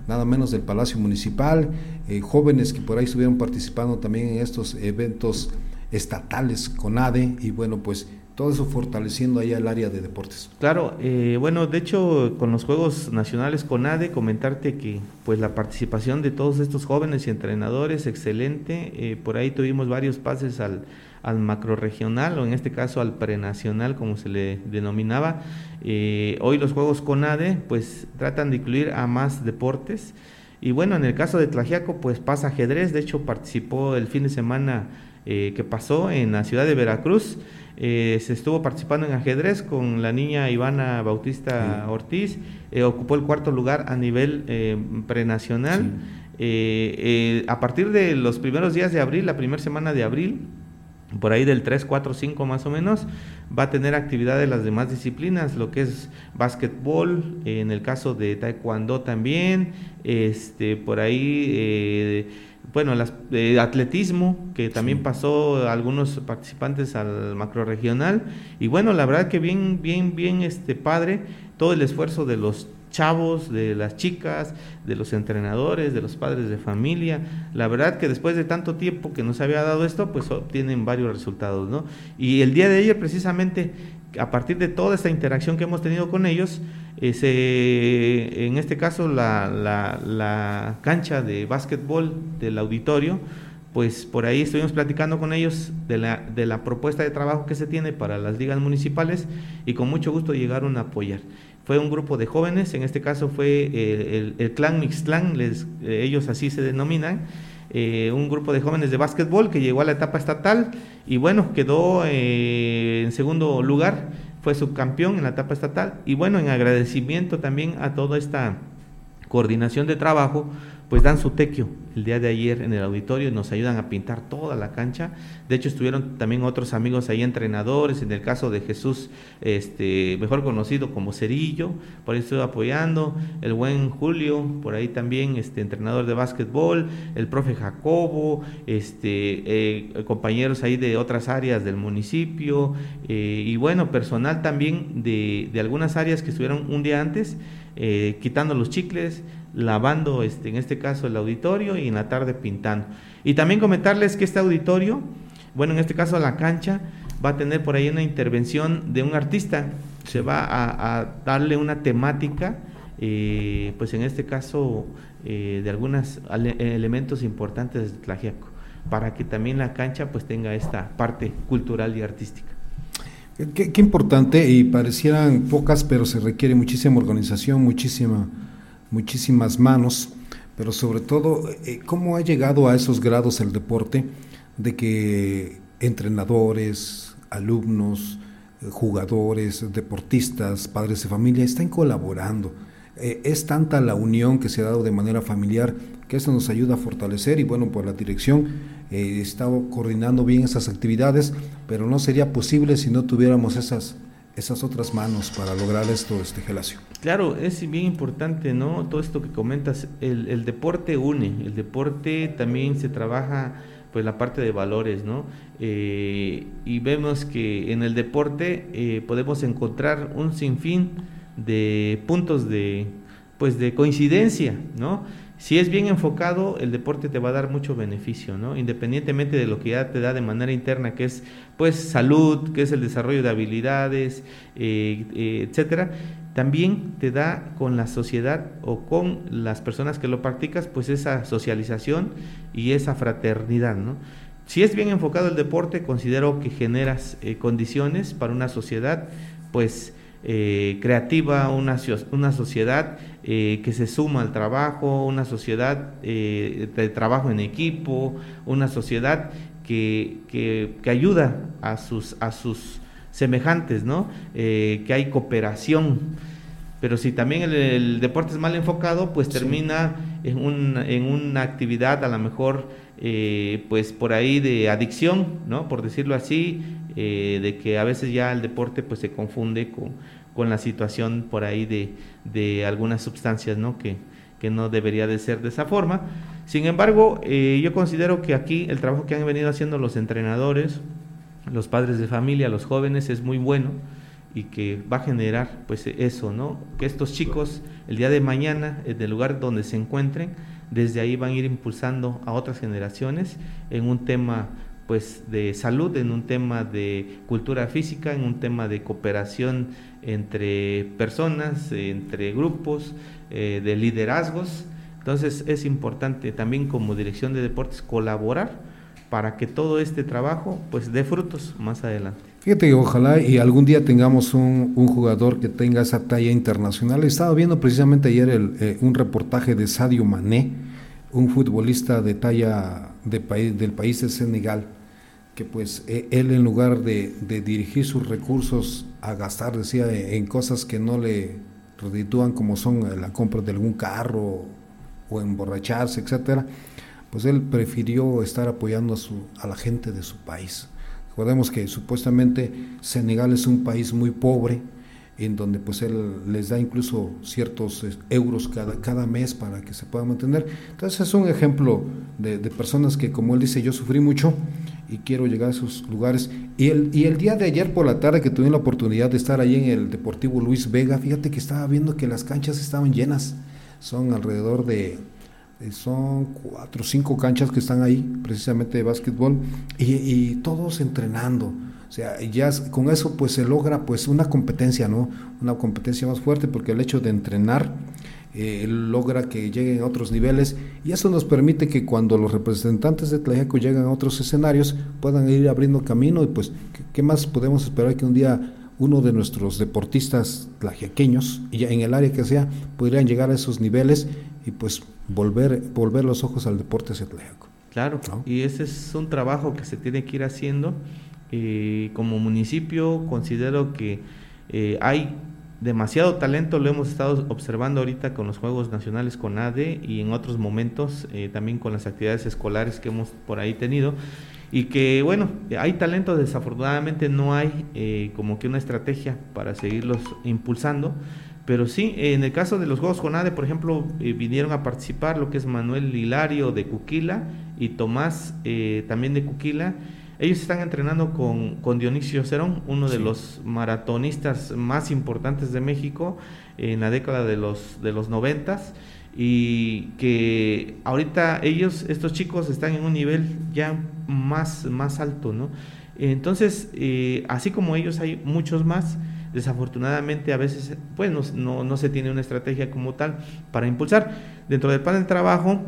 nada menos del Palacio Municipal, eh, jóvenes que por ahí estuvieron participando también en estos eventos estatales con ADE y bueno, pues todo eso fortaleciendo allá el área de deportes. Claro, eh, bueno, de hecho con los Juegos Nacionales con ADE, comentarte que pues la participación de todos estos jóvenes y entrenadores, excelente, eh, por ahí tuvimos varios pases al, al macro regional o en este caso al prenacional como se le denominaba. Eh, hoy los Juegos con ADE pues tratan de incluir a más deportes y bueno, en el caso de Tlajiaco pues pasa ajedrez, de hecho participó el fin de semana eh, que pasó en la ciudad de Veracruz. Eh, se estuvo participando en ajedrez con la niña Ivana Bautista Ortiz, eh, ocupó el cuarto lugar a nivel prenacional. a partir de los primeros días de abril, la primera semana de abril, por ahí del 3, 4, 5 más o menos, va a tener actividad de las demás disciplinas, lo que es básquetbol, en el caso de taekwondo también, este, por ahí bueno, el atletismo, que también pasó algunos participantes al macro regional. Y bueno, la verdad que bien, bien, bien este padre, todo el esfuerzo de los chavos, de las chicas, de los entrenadores, de los padres de familia. La verdad que después de tanto tiempo que nos había dado esto, pues obtienen varios resultados, ¿no? Y el día de ayer, precisamente, a partir de toda esta interacción que hemos tenido con ellos, en este caso la, cancha de básquetbol del auditorio, pues por ahí estuvimos platicando con ellos de la, de la propuesta de trabajo que se tiene para las ligas municipales y con mucho gusto llegaron a apoyar. Fue un grupo de jóvenes, en este caso fue el, el, clan Mixclan, les, ellos así se denominan, eh, un grupo de jóvenes de básquetbol que llegó a la etapa estatal y bueno, quedó eh, en segundo lugar fue subcampeón en la etapa estatal. Y bueno, en agradecimiento también a toda esta coordinación de trabajo, pues dan su tequio el día de ayer en el auditorio nos ayudan a pintar toda la cancha. De hecho, estuvieron también otros amigos ahí, entrenadores, en el caso de Jesús, este, mejor conocido como Cerillo, por ahí estuvo apoyando, el buen Julio, por ahí también, este, entrenador de básquetbol, el profe Jacobo, este, eh, compañeros ahí de otras áreas del municipio, eh, y bueno, personal también de, de algunas áreas que estuvieron un día antes, eh, quitando los chicles, lavando, este, en este caso, el auditorio y en la tarde pintando. Y también comentarles que este auditorio, bueno, en este caso la cancha, va a tener por ahí una intervención de un artista, se va a, darle una temática, eh, pues en este caso, eh, de algunos elementos importantes de Tlajiaco, para que también la cancha pues tenga esta parte cultural y artística. Qué, importante y parecieran pocas, pero se requiere muchísima organización, muchísima muchísimas manos, pero sobre todo, eh, ¿cómo ha llegado a esos grados el deporte de que entrenadores, alumnos, eh, jugadores, deportistas, padres de familia están colaborando? Eh, es tanta la unión que se ha dado de manera familiar que eso nos ayuda a fortalecer y bueno, por la dirección está coordinando bien esas actividades, pero no sería posible si no tuviéramos esas esas otras manos para lograr esto, este Gelacio. Claro, es bien importante, ¿no? Todo esto que comentas, el, el deporte une, el deporte también se trabaja pues la parte de valores, ¿no? Eh, y vemos que en el deporte eh, podemos encontrar un sinfín de puntos de, pues de coincidencia, ¿no? Si es bien enfocado, el deporte te va a dar mucho beneficio, ¿no? Independientemente de lo que ya te da de manera interna, que es pues salud, que es el desarrollo de habilidades, eh, etcétera también te da con la sociedad o con las personas que lo practicas, pues esa socialización y esa fraternidad, ¿no? Si es bien enfocado el deporte, considero que generas eh, condiciones para una sociedad, pues, eh, creativa, una, una sociedad eh, que se suma al trabajo, una sociedad de trabajo en equipo, una sociedad que, que, que ayuda a sus, a sus semejantes, ¿no? Eh, que hay cooperación. Pero si también el, deporte es mal enfocado, pues termina en, un, en, una actividad a lo mejor, eh, pues por ahí de adicción, ¿no? Por decirlo así, eh, de que a veces ya el deporte pues se confunde con, con la situación por ahí de, de algunas sustancias, ¿no? Que, que no debería de ser de esa forma. Sin embargo, yo considero que aquí el trabajo que han venido haciendo los entrenadores, los padres de familia, los jóvenes, es muy bueno y que va a generar pues eso, ¿no? Que estos chicos el día de mañana, en el lugar donde se encuentren, desde ahí van a ir impulsando a otras generaciones en un tema pues de salud, en un tema de cultura física, en un tema de cooperación entre personas, entre grupos, eh, de liderazgos. Entonces es importante también como dirección de deportes colaborar para que todo este trabajo pues dé frutos más adelante. Fíjate que ojalá y algún día tengamos un, jugador que tenga esa talla internacional. Estaba viendo precisamente ayer eh, un reportaje de Sadio Mané, un futbolista de talla del país de Senegal, que pues e, él en lugar de, dirigir sus recursos a gastar, decía, en cosas que no le reditúan como son la compra de algún carro o emborracharse, etcétera, pues él prefirió estar apoyando a, su, a la gente de su país. Recordemos que supuestamente Senegal es un país muy pobre, en donde pues él les da incluso ciertos eh, euros cada, cada mes para que se pueda mantener. Entonces es un ejemplo de, personas que, como él dice, yo sufrí mucho y quiero llegar a esos lugares. Y el, y el día de ayer por la tarde que tuve la oportunidad de estar ahí en el Deportivo Luis Vega, fíjate que estaba viendo que las canchas estaban llenas, son alrededor de eh, son cuatro o cinco canchas que están ahí, precisamente de básquetbol, y, todos entrenando. O sea, ya con eso pues se logra pues una competencia, ¿no? Una competencia más fuerte porque el hecho de entrenar eh, logra que lleguen a otros niveles y eso nos permite que cuando los representantes de Tlajeco llegan a otros escenarios puedan ir abriendo camino y pues ¿qué, más podemos esperar que un día uno de nuestros deportistas tlajequeños, ya en el área que sea, pudieran llegar a esos niveles y pues volver, volver los ojos al deporte atlético. Claro, y ese es un trabajo que se tiene que ir haciendo. Eh, como municipio considero que eh, hay demasiado talento, lo hemos estado observando ahorita con los Juegos Nacionales con ADE y en otros momentos eh, también con las actividades escolares que hemos por ahí tenido. Y que bueno, hay talento, desafortunadamente no hay como que una estrategia para seguirlos impulsando. Pero sí, en el caso de los Juegos Jonade, por ejemplo, vinieron a participar lo que es Manuel Hilario de Cuquila y Tomás también de Cuquila. Ellos están entrenando con, con Dionisio Cerón, uno de los maratonistas más importantes de México en la década de los, de los noventas y que ahorita ellos, estos chicos, están en un nivel ya más, más alto, ¿no? Entonces, eh, así como ellos hay muchos más, desafortunadamente a veces pues no, no, se tiene una estrategia como tal para impulsar. Dentro del plan de trabajo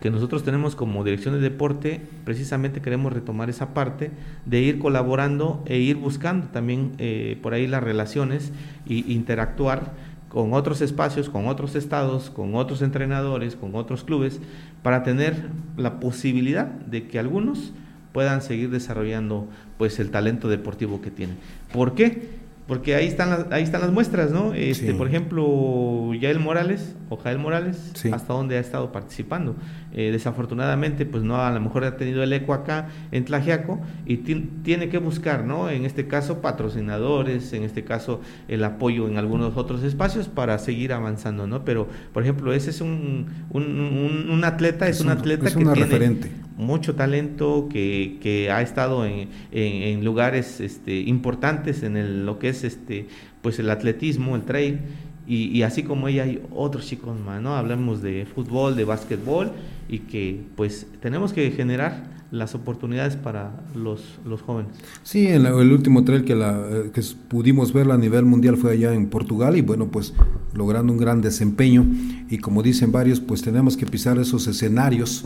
que nosotros tenemos como dirección de deporte, precisamente queremos retomar esa parte de ir colaborando e ir buscando también eh, por ahí las relaciones e interactuar con otros espacios, con otros estados, con otros entrenadores, con otros clubes, para tener la posibilidad de que algunos puedan seguir desarrollando pues el talento deportivo que tienen. ¿Por qué? Porque ahí están las, ahí están las muestras, ¿no? Este, Por ejemplo, Yael Morales o Jael Morales, hasta donde ha estado participando. Eh, desafortunadamente, pues no, a lo mejor ha tenido el eco acá en Tlajiaco y tiene que buscar, ¿no? En este caso, patrocinadores, en este caso, el apoyo en algunos otros espacios para seguir avanzando, ¿no? Pero, por ejemplo, ese es un, un, atleta, es, un atleta que tiene mucho talento, que, que ha estado en, en, lugares este, importantes en el, lo que es este, pues el atletismo, el trail. Y, y, así como ella hay otros chicos más, ¿no? Hablamos de fútbol, de básquetbol y que pues tenemos que generar las oportunidades para los, los jóvenes. Sí, en el último trail que, la, que pudimos ver a nivel mundial fue allá en Portugal y bueno, pues logrando un gran desempeño y como dicen varios, pues tenemos que pisar esos escenarios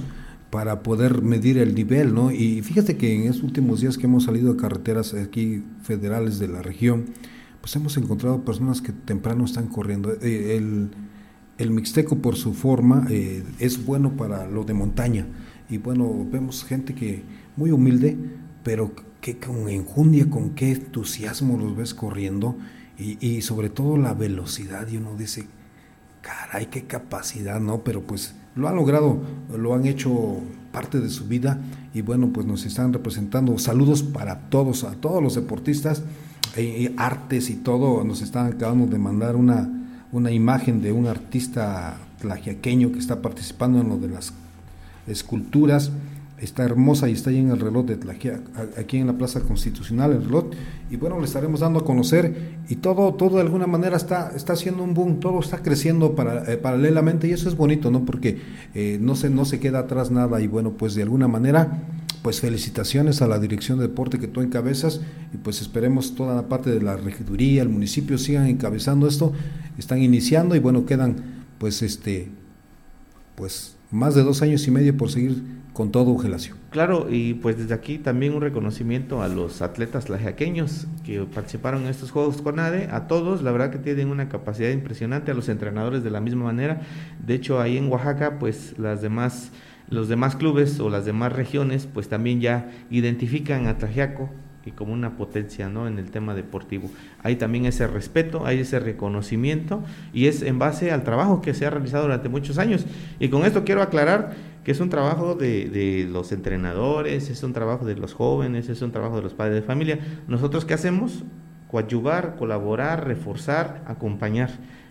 para poder medir el nivel, ¿no? Y fíjate que en estos últimos días que hemos salido de carreteras aquí federales de la región, pues hemos encontrado personas que temprano están corriendo. Eh, el, el mixteco por su forma eh, es bueno para lo de montaña y bueno, vemos gente que muy humilde, pero que con enjundia, con qué entusiasmo los ves corriendo y, y sobre todo la velocidad y uno dice, caray, qué capacidad, ¿no? Pero pues lo han logrado, lo han hecho parte de su vida y bueno, pues nos están representando. Saludos para todos, a todos los deportistas, eh, artes y todo, nos están acabando de mandar una una imagen de un artista plagiaqueño que está participando en lo de las esculturas. Está hermosa y está ahí en el reloj de Tlaquia, aquí en la Plaza Constitucional, el reloj. Y bueno, le estaremos dando a conocer. Y todo, todo de alguna manera está, está haciendo un boom, todo está creciendo para, eh, paralelamente y eso es bonito, ¿no? Porque eh, no, se, no se queda atrás nada y bueno, pues de alguna manera pues felicitaciones a la dirección de deporte que tú encabezas y pues esperemos toda la parte de la regiduría, el municipio sigan encabezando esto, están iniciando y bueno, quedan pues este, pues más de dos años y medio por seguir con todo Gelacio. Claro, y pues desde aquí también un reconocimiento a los atletas lajaqueños que participaron en estos Juegos con ADE, a todos, la verdad que tienen una capacidad impresionante, a los entrenadores de la misma manera, de hecho ahí en Oaxaca pues las demás los demás clubes o las demás regiones pues también ya identifican a Trajiaco y como una potencia ¿no? en el tema deportivo. Hay también ese respeto, hay ese reconocimiento y es en base al trabajo que se ha realizado durante muchos años. Y con esto quiero aclarar que es un trabajo de, de los entrenadores, es un trabajo de los jóvenes, es un trabajo de los padres de familia. Nosotros qué hacemos? Coadyuvar, colaborar, reforzar, acompañar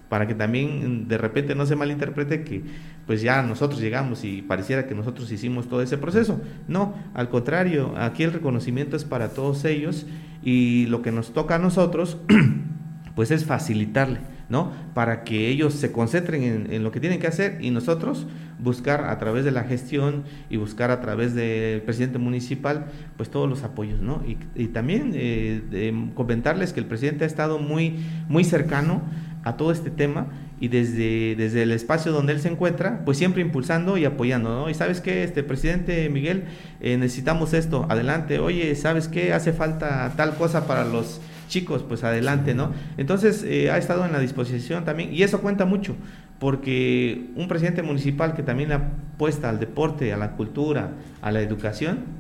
para que también de repente no se malinterprete que pues ya nosotros llegamos y pareciera que nosotros hicimos todo ese proceso. No, al contrario, aquí el reconocimiento es para todos ellos y lo que nos toca a nosotros pues es facilitarle, ¿no? Para que ellos se concentren en, lo que tienen que hacer y nosotros buscar a través de la gestión y buscar a través del presidente municipal pues todos los apoyos, ¿no? Y, también eh, comentarles que el presidente ha estado muy, muy cercano a todo este tema y desde, desde el espacio donde él se encuentra, pues siempre impulsando y apoyando, ¿no? Y sabes qué, este presidente Miguel, eh, necesitamos esto, adelante, oye, ¿sabes qué? Hace falta tal cosa para los chicos, pues adelante, ¿no? Entonces eh, ha estado en la disposición también, y eso cuenta mucho, porque un presidente municipal que también apuesta al deporte, a la cultura, a la educación,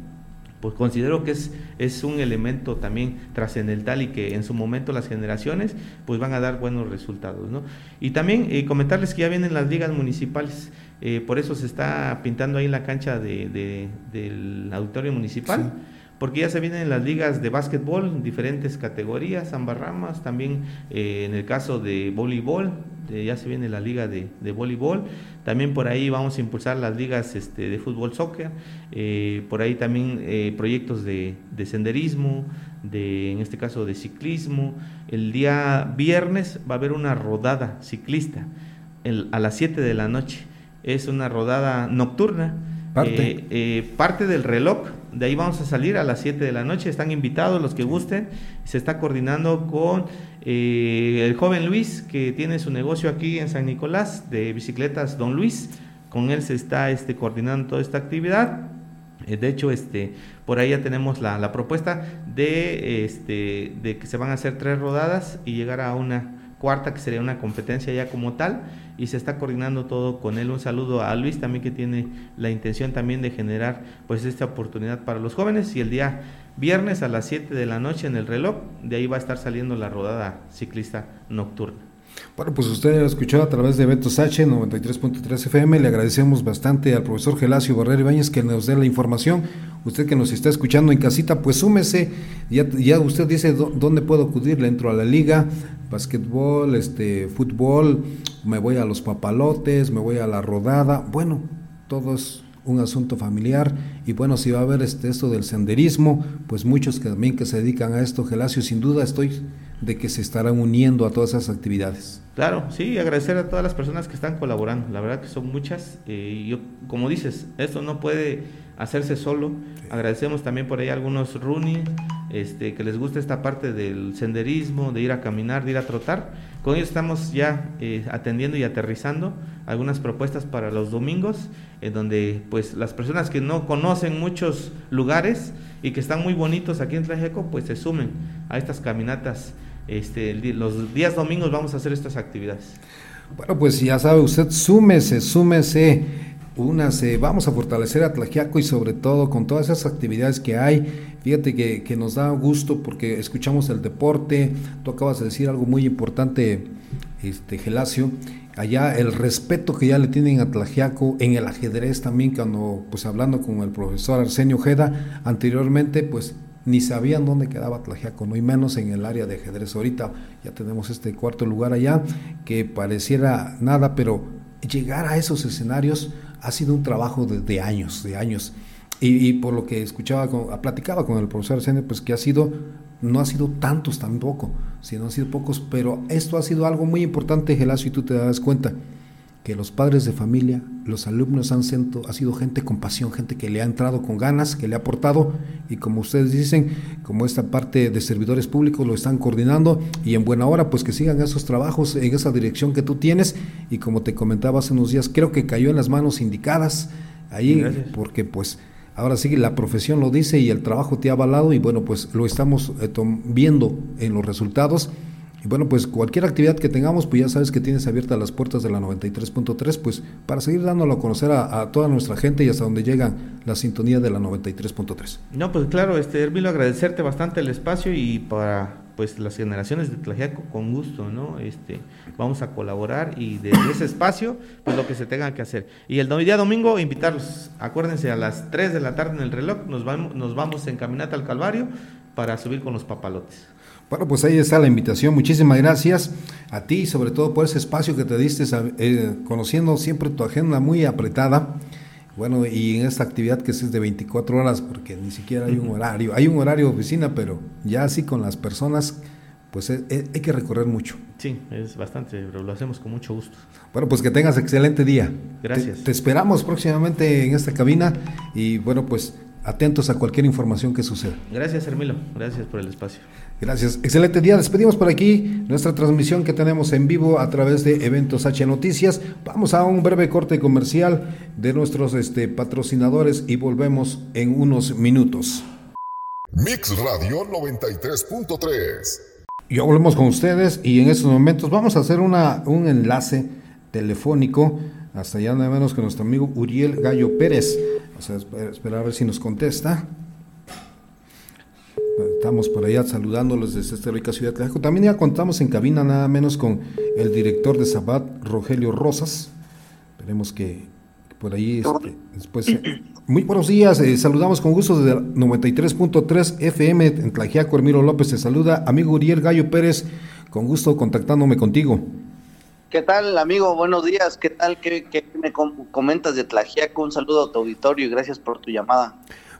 pues considero que es, es un elemento también trascendental y que en su momento las generaciones pues van a dar buenos resultados. ¿no? Y también eh, comentarles que ya vienen las ligas municipales, eh, por eso se está pintando ahí la cancha de, del auditorio municipal. Porque ya se vienen las ligas de básquetbol, diferentes categorías, ambarramas, también eh, en el caso de voleibol, ya se viene la liga de, de voleibol, también por ahí vamos a impulsar las ligas este, de fútbol soccer, eh, por ahí también eh, proyectos de, senderismo, de, en este caso de ciclismo. El día viernes va a haber una rodada ciclista a las 7 de la noche. Es una rodada nocturna. Parte. Eh, parte del reloj, de ahí vamos a salir a las 7 de la noche, están invitados los que gusten, se está coordinando con eh, el joven Luis, que tiene su negocio aquí en San Nicolás de bicicletas Don Luis, con él se está este, coordinando toda esta actividad. Eh, de hecho, este, por ahí ya tenemos la, propuesta de, este, de que se van a hacer tres rodadas y llegar a una cuarta que sería una competencia ya como tal y se está coordinando todo con él. Un saludo a Luis también que tiene la intención también de generar pues esta oportunidad para los jóvenes y el día viernes a las 7 de la noche en el reloj, de ahí va a estar saliendo la rodada ciclista nocturna. Bueno, pues usted lo escuchó a través de Eventos H 93.3 FM. Le agradecemos bastante al profesor Gelacio Barrera Ibáñez que nos dé la información. Usted que nos está escuchando en casita, pues súmese. Ya, ya usted dice dónde puedo acudir. Le entro a la liga, básquetbol, este, fútbol, me voy a los papalotes, me voy a la rodada. Bueno, todo es un asunto familiar y bueno, si va a haber este, esto del senderismo, pues muchos que también que se dedican a esto, Gelacio, sin duda estoy de que se estarán uniendo a todas esas actividades. Claro, sí, agradecer a todas las personas que están colaborando, la verdad que son muchas, eh, yo, como dices, esto no puede hacerse solo, agradecemos también por ahí a algunos running, este, que les gusta esta parte del senderismo, de ir a caminar, de ir a trotar, con ellos estamos ya eh, atendiendo y aterrizando algunas propuestas para los domingos, en donde pues las personas que no conocen muchos lugares y que están muy bonitos aquí en Tlajeco, pues se sumen a estas caminatas. Este, los días domingos vamos a hacer estas actividades. Bueno, pues ya sabe usted, súmese, súmese, únase, vamos a fortalecer a Tlajiaco y sobre todo con todas esas actividades que hay. Fíjate que, que, nos da gusto porque escuchamos el deporte, tú acabas de decir algo muy importante, este Gelacio, allá el respeto que ya le tienen a Tlajiaco, en el ajedrez también, cuando pues hablando con el profesor Arsenio Ojeda anteriormente, pues ni sabían dónde quedaba Tlajiaco, no y menos en el área de ajedrez. Ahorita ya tenemos este cuarto lugar allá, que pareciera nada, pero llegar a esos escenarios ha sido un trabajo de, años, de años. Y, por lo que escuchaba, con, platicaba con el profesor Arsenio, pues que ha sido, no ha sido tantos tampoco, sino han sido pocos, pero esto ha sido algo muy importante, Gelacio, y tú te das cuenta que los padres de familia, los alumnos han sido, ha sido gente con pasión, gente que le ha entrado con ganas, que le ha aportado y como ustedes dicen, como esta parte de servidores públicos lo están coordinando y en buena hora pues que sigan esos trabajos en esa dirección que tú tienes y como te comentaba hace unos días, creo que cayó en las manos indicadas ahí porque pues ahora sí la profesión lo dice y el trabajo te ha avalado y bueno pues lo estamos eh, viendo en los resultados y bueno, pues cualquier actividad que tengamos, pues ya sabes que tienes abiertas las puertas de la 93.3, pues para seguir dándolo a conocer a, toda nuestra gente y hasta donde llega la sintonía de la 93.3. No, pues claro, este Hermilo, agradecerte bastante el espacio y para pues las generaciones de Tlajiaco con gusto, ¿no? Este, vamos a colaborar y de ese espacio, pues lo que se tenga que hacer. Y el día domingo, invitarlos, acuérdense, a las 3 de la tarde en el reloj, nos vamos, nos vamos en Caminata al Calvario para subir con los papalotes. Bueno, pues ahí está la invitación. Muchísimas gracias a ti, sobre todo por ese espacio que te diste, eh, conociendo siempre tu agenda muy apretada. Bueno, y en esta actividad que es de 24 horas, porque ni siquiera hay un horario. Hay un horario de oficina, pero ya así con las personas, pues eh, eh, hay que recorrer mucho. Sí, es bastante, pero lo hacemos con mucho gusto. Bueno, pues que tengas excelente día. Gracias. te esperamos próximamente en esta cabina y bueno, pues atentos a cualquier información que suceda. Gracias, Hermilo. Gracias por el espacio. Gracias. Excelente día. Despedimos por aquí nuestra transmisión que tenemos en vivo a través de Eventos H Noticias. Vamos a un breve corte comercial de nuestros este, patrocinadores y volvemos en unos minutos. Mix Radio 93.3. Ya volvemos con ustedes y en estos momentos vamos a hacer una, un enlace telefónico hasta allá nada menos que nuestro amigo Uriel Gallo Pérez. O sea, esperar a ver si nos contesta. Estamos por allá saludándolos desde esta rica ciudad de También ya contamos en cabina nada menos con el director de Sabat, Rogelio Rosas. Esperemos que por ahí este, después... Eh, muy buenos días, eh, saludamos con gusto desde 93.3 FM en Tlajiaco, Hermiro López te saluda. Amigo Uriel Gallo Pérez, con gusto contactándome contigo. ¿Qué tal, amigo? Buenos días. ¿Qué tal? ¿Qué, me comentas de Tlajiaco? Un saludo a tu auditorio y gracias por tu llamada.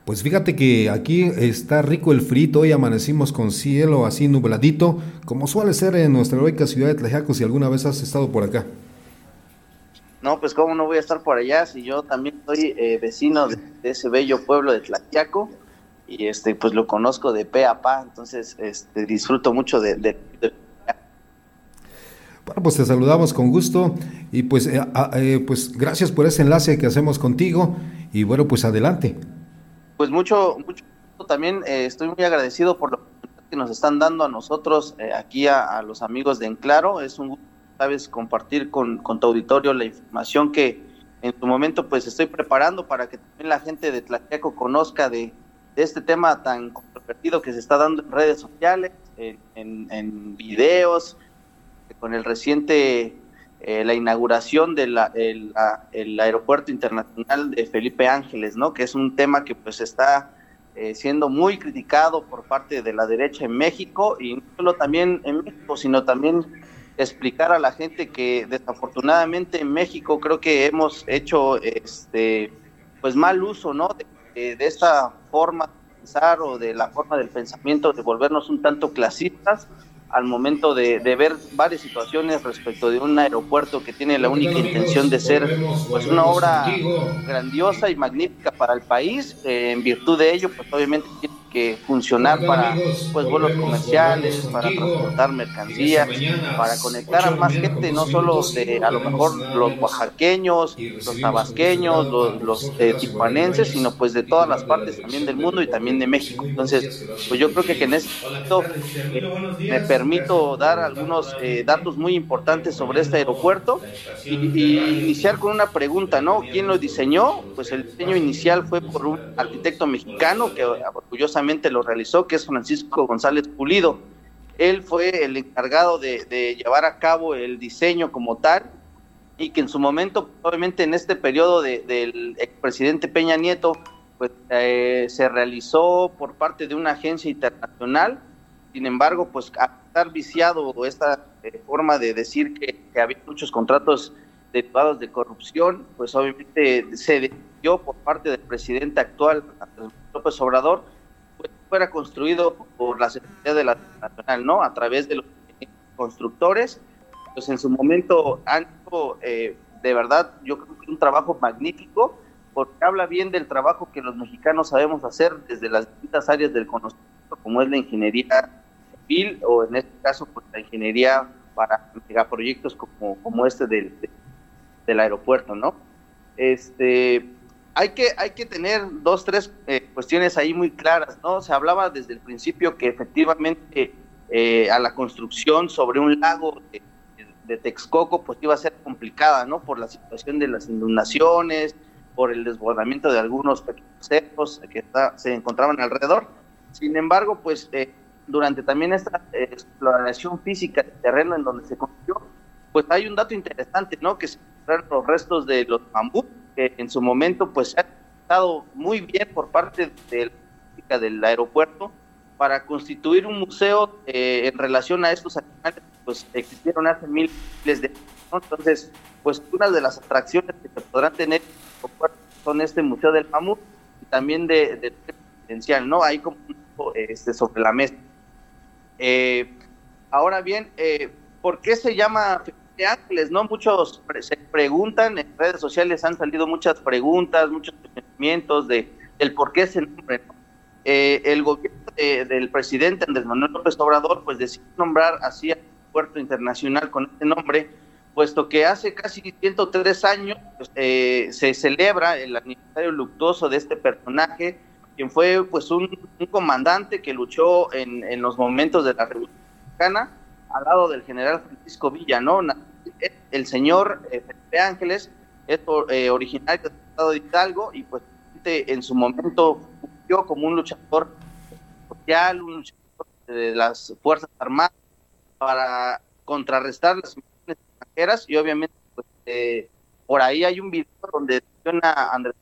Pues fíjate que aquí está rico el frito, hoy amanecimos con cielo así nubladito, como suele ser en nuestra heroica ciudad de Tlajiaco, si alguna vez has estado por acá. No, pues cómo no voy a estar por allá, si yo también soy eh, vecino de, ese bello pueblo de Tlajiaco y este pues lo conozco de pe a pa, entonces este, disfruto mucho de, de bueno, pues te saludamos con gusto y pues, eh, eh, pues gracias por ese enlace que hacemos contigo y bueno, pues adelante. Pues mucho, mucho también eh, estoy muy agradecido por lo que nos están dando a nosotros aquí a, los amigos de Enclaro. Es un gusto, sabes, compartir con, con tu auditorio la información que en su momento pues estoy preparando para que también la gente de Tlaxiaco conozca de, este tema tan controvertido que se está dando en redes sociales, en, en, videos, con el reciente, eh, la inauguración del de el aeropuerto internacional de Felipe Ángeles, ¿no? Que es un tema que pues está eh, siendo muy criticado por parte de la derecha en México y no solo también en México, sino también explicar a la gente que desafortunadamente en México creo que hemos hecho este pues mal uso, ¿no? De, de esta forma de pensar o de la forma del pensamiento de volvernos un tanto clasistas al momento de, ver varias situaciones respecto de un aeropuerto que tiene la única intención de ser pues una obra grandiosa y magnífica para el país. Eh, en virtud de ello, pues obviamente que funcionar para pues vuelos comerciales, para transportar mercancías, para conectar a más gente, no solo de a lo mejor los oaxaqueños, los tabasqueños, los, los eh, tijuanenses, sino pues de todas las partes también del mundo y también de México. Entonces, pues yo creo que, en ese momento eh, me permito dar algunos eh, datos muy importantes sobre este aeropuerto y, y, iniciar con una pregunta, ¿no? ¿Quién lo diseñó? Pues el diseño inicial fue por un arquitecto mexicano que orgullosamente lo realizó, que es Francisco González Pulido. Él fue el encargado de, llevar a cabo el diseño como tal y que en su momento, obviamente en este periodo del expresidente Peña Nieto, pues eh, se realizó por parte de una agencia internacional. Sin embargo, pues a estar viciado esta eh, forma de decir que, que, había muchos contratos derivados de corrupción, pues obviamente se decidió por parte del presidente actual, López Obrador, fuera construido por la Secretaría de la Nacional, ¿no? A través de los constructores, pues en su momento han eh, de verdad, yo creo que un trabajo magnífico, porque habla bien del trabajo que los mexicanos sabemos hacer desde las distintas áreas del conocimiento, como es la ingeniería civil, o en este caso, pues la ingeniería para megaproyectos como, como este del, del aeropuerto, ¿no? Este, hay que, hay que tener dos, tres eh, cuestiones ahí muy claras, ¿no? Se hablaba desde el principio que efectivamente eh, a la construcción sobre un lago de, Texcoco pues iba a ser complicada, ¿no? Por la situación de las inundaciones, por el desbordamiento de algunos pequeños cerros que se encontraban alrededor. Sin embargo, pues eh, durante también esta exploración física del terreno en donde se construyó, pues hay un dato interesante, ¿no? Que se los restos de los bambú que en su momento pues se ha estado muy bien por parte de la del aeropuerto para constituir un museo eh, en relación a estos animales pues existieron hace miles de años. Entonces, pues una de las atracciones que se podrán tener son este Museo del Mamut y también de, de presidencial, ¿no? Ahí como este, sobre la mesa. Eh, ahora bien, eh, ¿por qué se llama Ángeles, ¿no? Muchos se preguntan, en redes sociales han salido muchas preguntas, muchos conocimientos de el por qué ese nombre. Eh, el gobierno del presidente Andrés Manuel López Obrador, pues decidió nombrar así al puerto internacional con este nombre, puesto que hace casi 103 años pues, eh, se celebra el aniversario luctuoso de este personaje, quien fue pues un, comandante que luchó en, en los momentos de la Revolución Mexicana al lado del general Francisco Villa, ¿no? El señor eh, Felipe Ángeles es eh, originario del estado de Hidalgo y pues en su momento fungió como un luchador social, un luchador de las Fuerzas Armadas para contrarrestar las misiones extranjeras y obviamente pues, eh, por ahí hay un video donde menciona a Andrés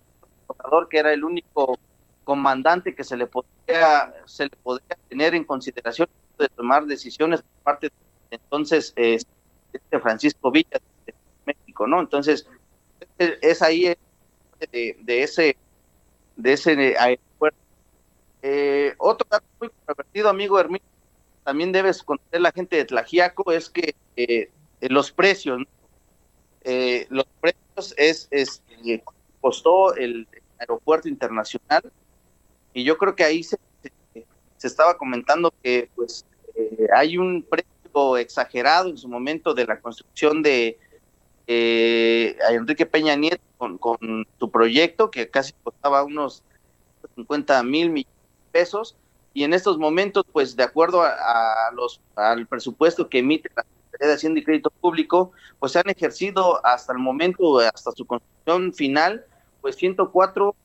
Obrador que era el único comandante que se le podía se le podía tener en consideración de tomar decisiones por parte de entonces eh, este Francisco Villa de México, ¿no? Entonces, es, ahí de, ese de ese aeropuerto. Eh, otro dato muy controvertido, amigo Hermín, también debes conocer la gente de Tlajiaco, es que eh, los precios, los precios es, es costó el aeropuerto internacional y yo creo que ahí se, se estaba comentando que pues hay un precio exagerado en su momento de la construcción de eh, Enrique Peña Nieto con, su proyecto, que casi costaba unos 50 mil millones de pesos, y en estos momentos, pues de acuerdo a, los al presupuesto que emite la Secretaría de Hacienda y Crédito Público, pues se han ejercido hasta el momento, hasta su construcción final, pues 104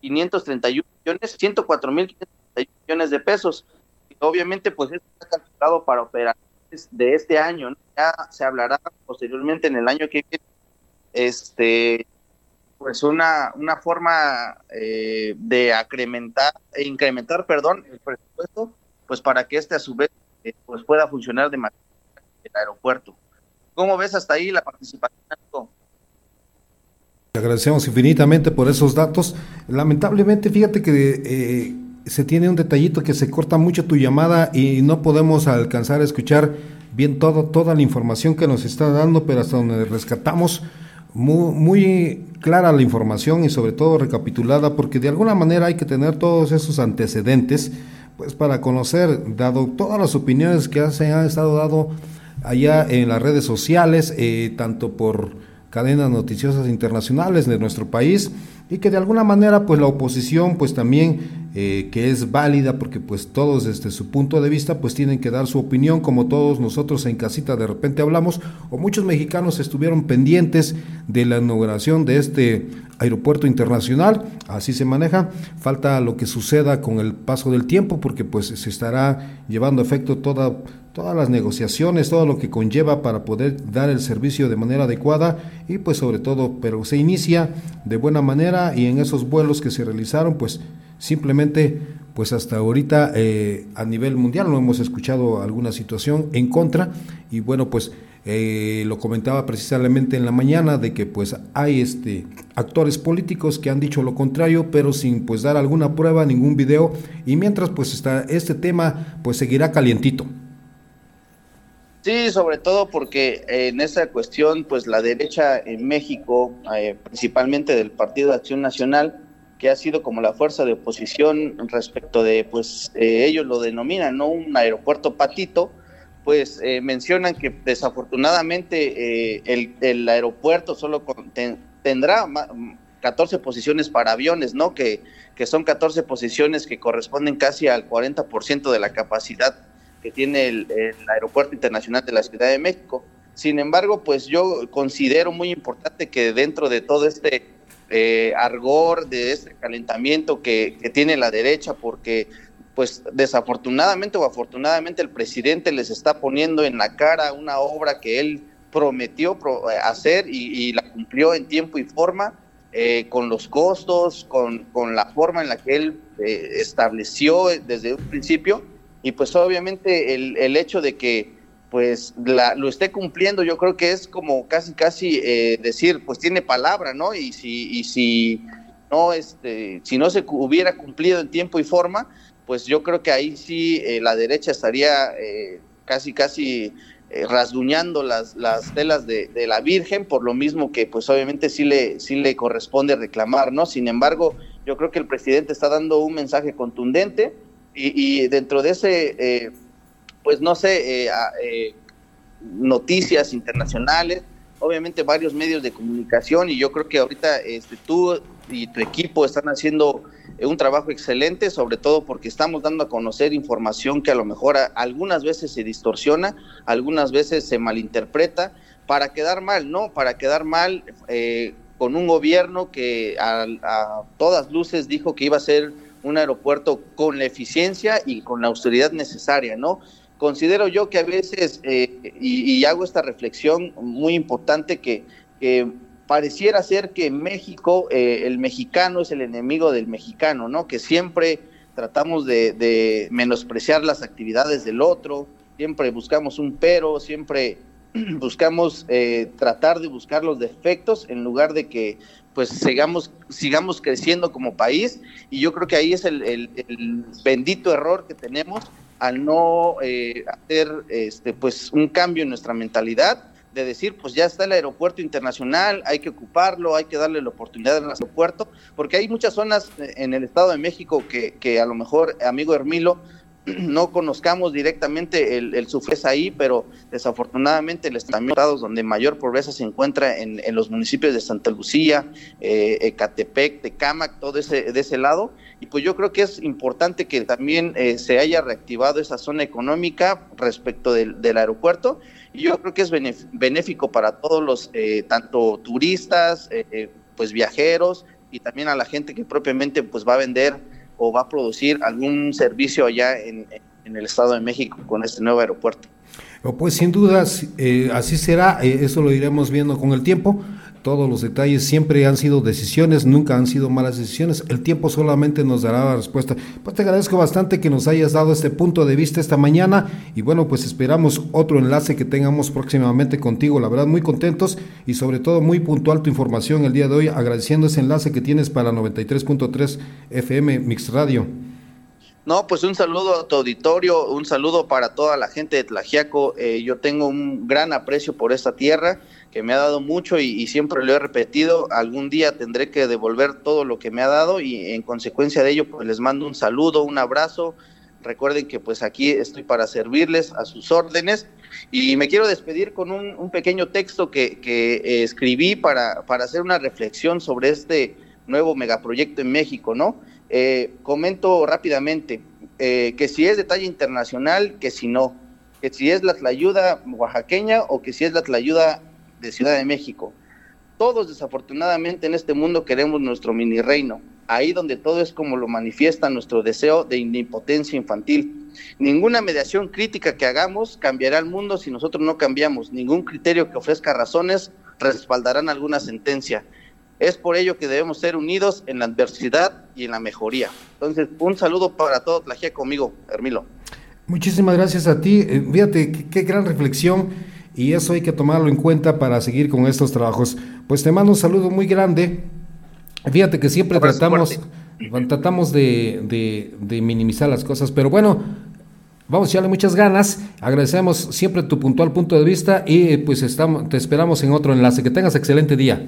531 millones, 104 mil millones de pesos. Obviamente, pues esto está calculado para operaciones de este año. Ya se hablará posteriormente en el año que viene, este, pues una, una forma eh, de incrementar, incrementar, perdón, el presupuesto, pues para que este a su vez eh, pues pueda funcionar de manera el aeropuerto. ¿Cómo ves hasta ahí la participación? Te agradecemos infinitamente por esos datos. Lamentablemente, fíjate que eh, se tiene un detallito que se corta mucho tu llamada y no podemos alcanzar a escuchar bien todo, toda la información que nos está dando, pero hasta donde rescatamos muy, muy clara la información y sobre todo recapitulada, porque de alguna manera hay que tener todos esos antecedentes, pues para conocer, dado todas las opiniones que se han estado dando allá en las redes sociales, eh, tanto por cadenas noticiosas internacionales de nuestro país, y que de alguna manera pues la oposición pues también eh, que es válida porque pues todos desde su punto de vista pues tienen que dar su opinión como todos nosotros en casita de repente hablamos o muchos mexicanos estuvieron pendientes de la inauguración de este aeropuerto internacional. Así se maneja. Falta lo que suceda con el paso del tiempo porque pues se estará llevando a efecto toda todas las negociaciones, todo lo que conlleva para poder dar el servicio de manera adecuada y pues sobre todo, pero se inicia de buena manera y en esos vuelos que se realizaron pues simplemente pues hasta ahorita eh, a nivel mundial no hemos escuchado alguna situación en contra y bueno pues eh, lo comentaba precisamente en la mañana de que pues hay este actores políticos que han dicho lo contrario pero sin pues dar alguna prueba ningún video y mientras pues está este tema pues seguirá calientito Sí, sobre todo porque en esa cuestión, pues la derecha en México, eh, principalmente del Partido de Acción Nacional, que ha sido como la fuerza de oposición respecto de, pues eh, ellos lo denominan, ¿no? Un aeropuerto patito, pues eh, mencionan que desafortunadamente el, el, aeropuerto solo tendrá 14 posiciones para aviones, ¿no? Que, que son 14 posiciones que corresponden casi al 40% de la capacidad que tiene el, Aeropuerto Internacional de la Ciudad de México. Sin embargo, pues yo considero muy importante que dentro de todo este eh, argor, de este calentamiento que, tiene la derecha, porque pues desafortunadamente o afortunadamente el presidente les está poniendo en la cara una obra que él prometió eh, hacer y, la cumplió en tiempo y forma, eh, con los costos, con, con, la forma en la que él estableció desde un principio y pues obviamente el, el hecho de que pues la, lo esté cumpliendo yo creo que es como casi casi eh, decir pues tiene palabra no y si y si no este si no se hubiera cumplido en tiempo y forma pues yo creo que ahí sí eh, la derecha estaría eh, casi casi rasguñando las, las telas de, de, la Virgen por lo mismo que pues obviamente sí le sí le corresponde reclamar no sin embargo yo creo que el presidente está dando un mensaje contundente y, dentro de ese, eh, pues no sé, eh, eh, noticias internacionales, obviamente varios medios de comunicación y yo creo que ahorita este, tú y tu equipo están haciendo un trabajo excelente, sobre todo porque estamos dando a conocer información que a lo mejor algunas veces se distorsiona, algunas veces se malinterpreta, para quedar mal, ¿no? Para quedar mal con un gobierno que a, a todas luces dijo que iba a ser un aeropuerto con la eficiencia y con la austeridad necesaria, ¿no? Considero yo que a veces, eh, y, hago esta reflexión muy importante, que, pareciera ser que México, eh, el mexicano es el enemigo del mexicano, ¿no? Que siempre tratamos de, menospreciar las actividades del otro, siempre buscamos un pero, siempre buscamos eh, tratar de buscar los defectos en lugar de que pues sigamos, sigamos creciendo como país y yo creo que ahí es el, bendito error que tenemos al no eh, hacer este pues un cambio en nuestra mentalidad de decir pues ya está el aeropuerto internacional hay que ocuparlo hay que darle la oportunidad al aeropuerto porque hay muchas zonas en el estado de México que, que a lo mejor amigo Hermilo no conozcamos directamente el, el ahí, pero desafortunadamente el estados donde mayor pobreza se encuentra en, los municipios de Santa Lucía, eh, Ecatepec, Tecámac, todo ese, de ese lado. Y pues yo creo que es importante que también eh, se haya reactivado esa zona económica respecto del, aeropuerto. Y yo creo que es benéfico para todos los, eh, tanto turistas, pues viajeros, y también a la gente que propiamente pues va a vender o va a producir algún servicio allá en, en el Estado de México con este nuevo aeropuerto. Pues sin dudas, eh, así será, eh, eso lo iremos viendo con el tiempo. Todos los detalles siempre han sido decisiones, nunca han sido malas decisiones. El tiempo solamente nos dará la respuesta. Pues te agradezco bastante que nos hayas dado este punto de vista esta mañana y bueno, pues esperamos otro enlace que tengamos próximamente contigo. La verdad, muy contentos y sobre todo muy puntual tu información el día de hoy, agradeciendo ese enlace que tienes para 93.3 FM Mix Radio. No, pues un saludo a tu auditorio, un saludo para toda la gente de Tlajiaco. Eh, yo tengo un gran aprecio por esta tierra que me ha dado mucho y, siempre lo he repetido. Algún día tendré que devolver todo lo que me ha dado y en consecuencia de ello, pues les mando un saludo, un abrazo. Recuerden que pues aquí estoy para servirles a sus órdenes y me quiero despedir con un, pequeño texto que, que escribí para, para hacer una reflexión sobre este nuevo megaproyecto en México, ¿no? Eh, comento rápidamente eh, que si es de talla internacional, que si no, que si es la tlayuda oaxaqueña o que si es la tlayuda de Ciudad de México. Todos desafortunadamente en este mundo queremos nuestro mini reino, ahí donde todo es como lo manifiesta nuestro deseo de impotencia infantil. Ninguna mediación crítica que hagamos cambiará el mundo si nosotros no cambiamos. Ningún criterio que ofrezca razones respaldarán alguna sentencia. Es por ello que debemos ser unidos en la adversidad y en la mejoría. Entonces, un saludo para todos, la conmigo, Hermilo. Muchísimas gracias a ti. Eh, fíjate, qué, gran reflexión y eso hay que tomarlo en cuenta para seguir con estos trabajos. Pues te mando un saludo muy grande. Fíjate que siempre tratamos, tratamos de, de, minimizar las cosas, pero bueno, vamos a echarle muchas ganas. Agradecemos siempre tu puntual punto de vista y pues estamos, te esperamos en otro enlace. Que tengas excelente día.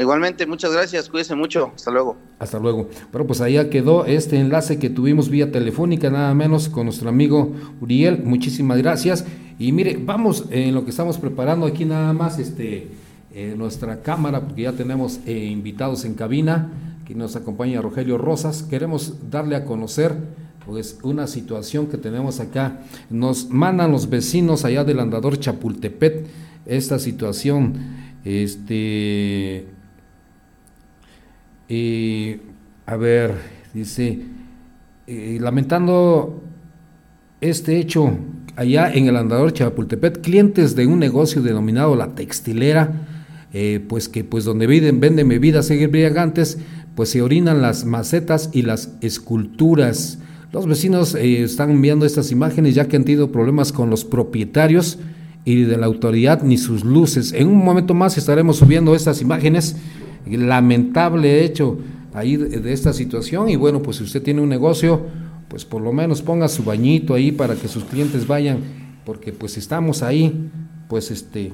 Igualmente, muchas gracias, cuídense mucho, hasta luego. Hasta luego. Bueno, pues ahí quedó este enlace que tuvimos vía telefónica, nada menos con nuestro amigo Uriel, muchísimas gracias. Y mire, vamos en lo que estamos preparando aquí nada más, este, eh, nuestra cámara, porque ya tenemos eh, invitados en cabina, que nos acompaña Rogelio Rosas, queremos darle a conocer pues una situación que tenemos acá. Nos mandan los vecinos allá del andador Chapultepet esta situación, este y a ver, dice, lamentando este hecho allá en el andador Chapultepec, clientes de un negocio denominado La Textilera, eh, pues que pues donde venden, venden bebidas embriagantes, pues se orinan las macetas y las esculturas. Los vecinos eh, están enviando estas imágenes ya que han tenido problemas con los propietarios y de la autoridad ni sus luces. En un momento más estaremos subiendo estas imágenes lamentable hecho ahí de, esta situación y bueno, pues si usted tiene un negocio, pues por lo menos ponga su bañito ahí para que sus clientes vayan, porque pues estamos ahí, pues este,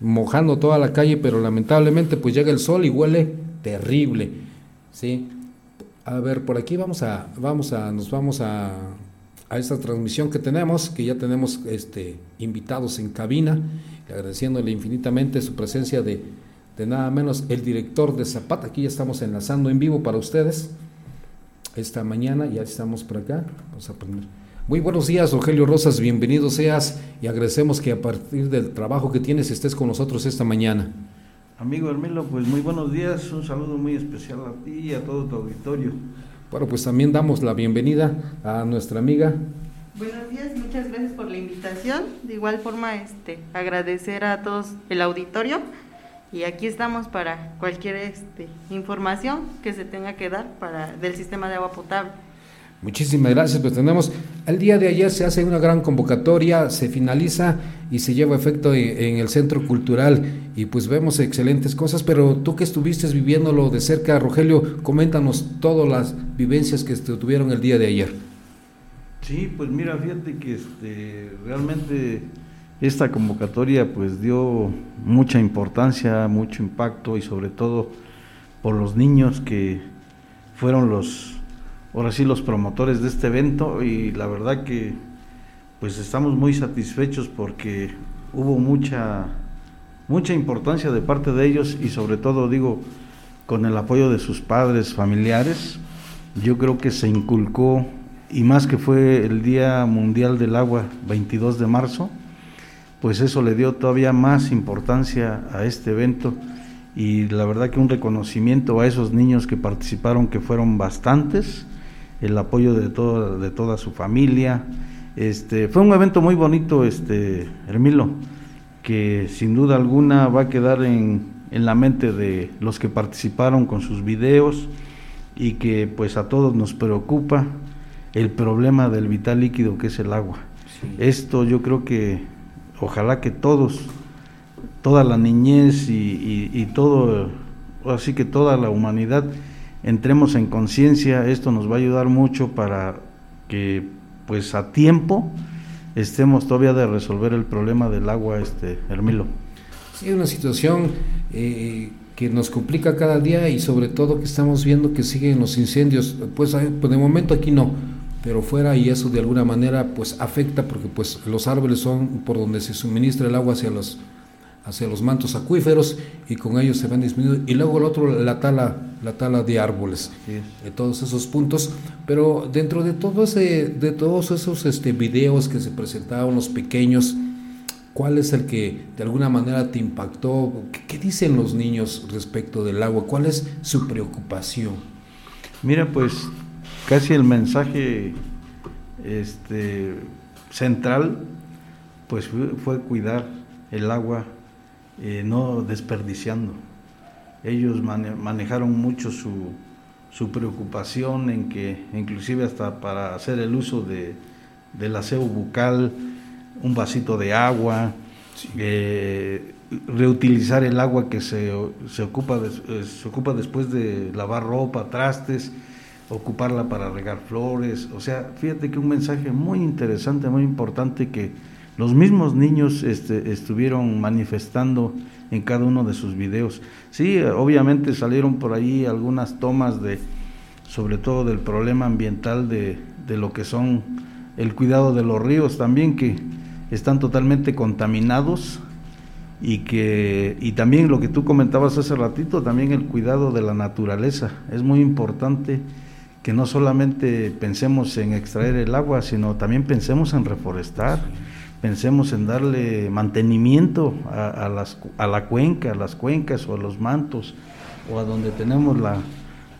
mojando toda la calle, pero lamentablemente pues llega el sol y huele terrible, ¿sí? A ver, por aquí vamos a, vamos a, nos vamos a, a esta transmisión que tenemos, que ya tenemos este, invitados en cabina, agradeciéndole infinitamente su presencia de de nada menos el director de Zapata. Aquí ya estamos enlazando en vivo para ustedes. Esta mañana ya estamos por acá. Vamos a poner. Muy buenos días, Rogelio Rosas. Bienvenido seas y agradecemos que a partir del trabajo que tienes estés con nosotros esta mañana. Amigo Hermelo, pues muy buenos días. Un saludo muy especial a ti y a todo tu auditorio. Bueno, pues también damos la bienvenida a nuestra amiga Buenos días, muchas gracias por la invitación. De igual forma, este, agradecer a todos el auditorio y aquí estamos para cualquier este, información que se tenga que dar para del sistema de agua potable. Muchísimas gracias, pues tenemos, el día de ayer se hace una gran convocatoria, se finaliza y se lleva efecto en, el Centro Cultural y pues vemos excelentes cosas, pero tú que estuviste viviéndolo de cerca, Rogelio, coméntanos todas las vivencias que tuvieron el día de ayer. Sí, pues mira, fíjate que este, realmente esta convocatoria pues dio mucha importancia, mucho impacto y sobre todo por los niños que fueron los, ahora sí, los promotores de este evento. Y la verdad que pues estamos muy satisfechos porque hubo mucha, mucha importancia de parte de ellos y sobre todo digo con el apoyo de sus padres, familiares, yo creo que se inculcó y más que fue el Día Mundial del Agua 22 de marzo, pues eso le dio todavía más importancia a este evento y la verdad que un reconocimiento a esos niños que participaron, que fueron bastantes, el apoyo de toda, de toda su familia. Este, fue un evento muy bonito, este, Hermilo, que sin duda alguna va a quedar en, en la mente de los que participaron con sus videos y que pues a todos nos preocupa el problema del vital líquido que es el agua. Esto yo creo que ojalá que todos toda la niñez y, todo, así que toda la humanidad entremos en conciencia, esto nos va a ayudar mucho para que pues a tiempo estemos todavía de resolver el problema del agua, este Hermilo. Sí, una situación eh, que nos complica cada día y sobre todo que estamos viendo que siguen los incendios, pues, pues de momento aquí no, pero fuera y eso de alguna manera pues afecta porque pues los árboles son por donde se suministra el agua hacia los hacia los mantos acuíferos y con ellos se van disminuyendo. Y luego el otro, la tala, la tala de árboles, de todos esos puntos. Pero dentro de todo ese, de todos esos este, videos que se presentaban, los pequeños, ¿cuál es el que de alguna manera te impactó? ¿Qué, dicen los niños respecto del agua? ¿Cuál es su preocupación? Mira, pues casi el mensaje este, central pues fue cuidar el agua eh, no desperdiciando. Ellos manejaron mucho su, su, preocupación en que, inclusive hasta para hacer el uso de, del aseo bucal, un vasito de agua, eh, reutilizar el agua que se, se, ocupa eh, se ocupa después de lavar ropa, trastes, ocuparla para regar flores. O sea, fíjate que un mensaje muy interesante, muy importante que los mismos niños este, estuvieron manifestando en cada uno de sus videos. Sí, obviamente salieron por ahí algunas tomas de, sobre todo del problema ambiental de, de lo que son el cuidado de los ríos también, que están totalmente contaminados y que y también lo que tú comentabas hace ratito, también el cuidado de la naturaleza. Es muy importante que no solamente pensemos en extraer el agua, sino también pensemos en reforestar pensemos en darle mantenimiento a, las, a la cuenca, a las cuencas o a los mantos o a donde tenemos la,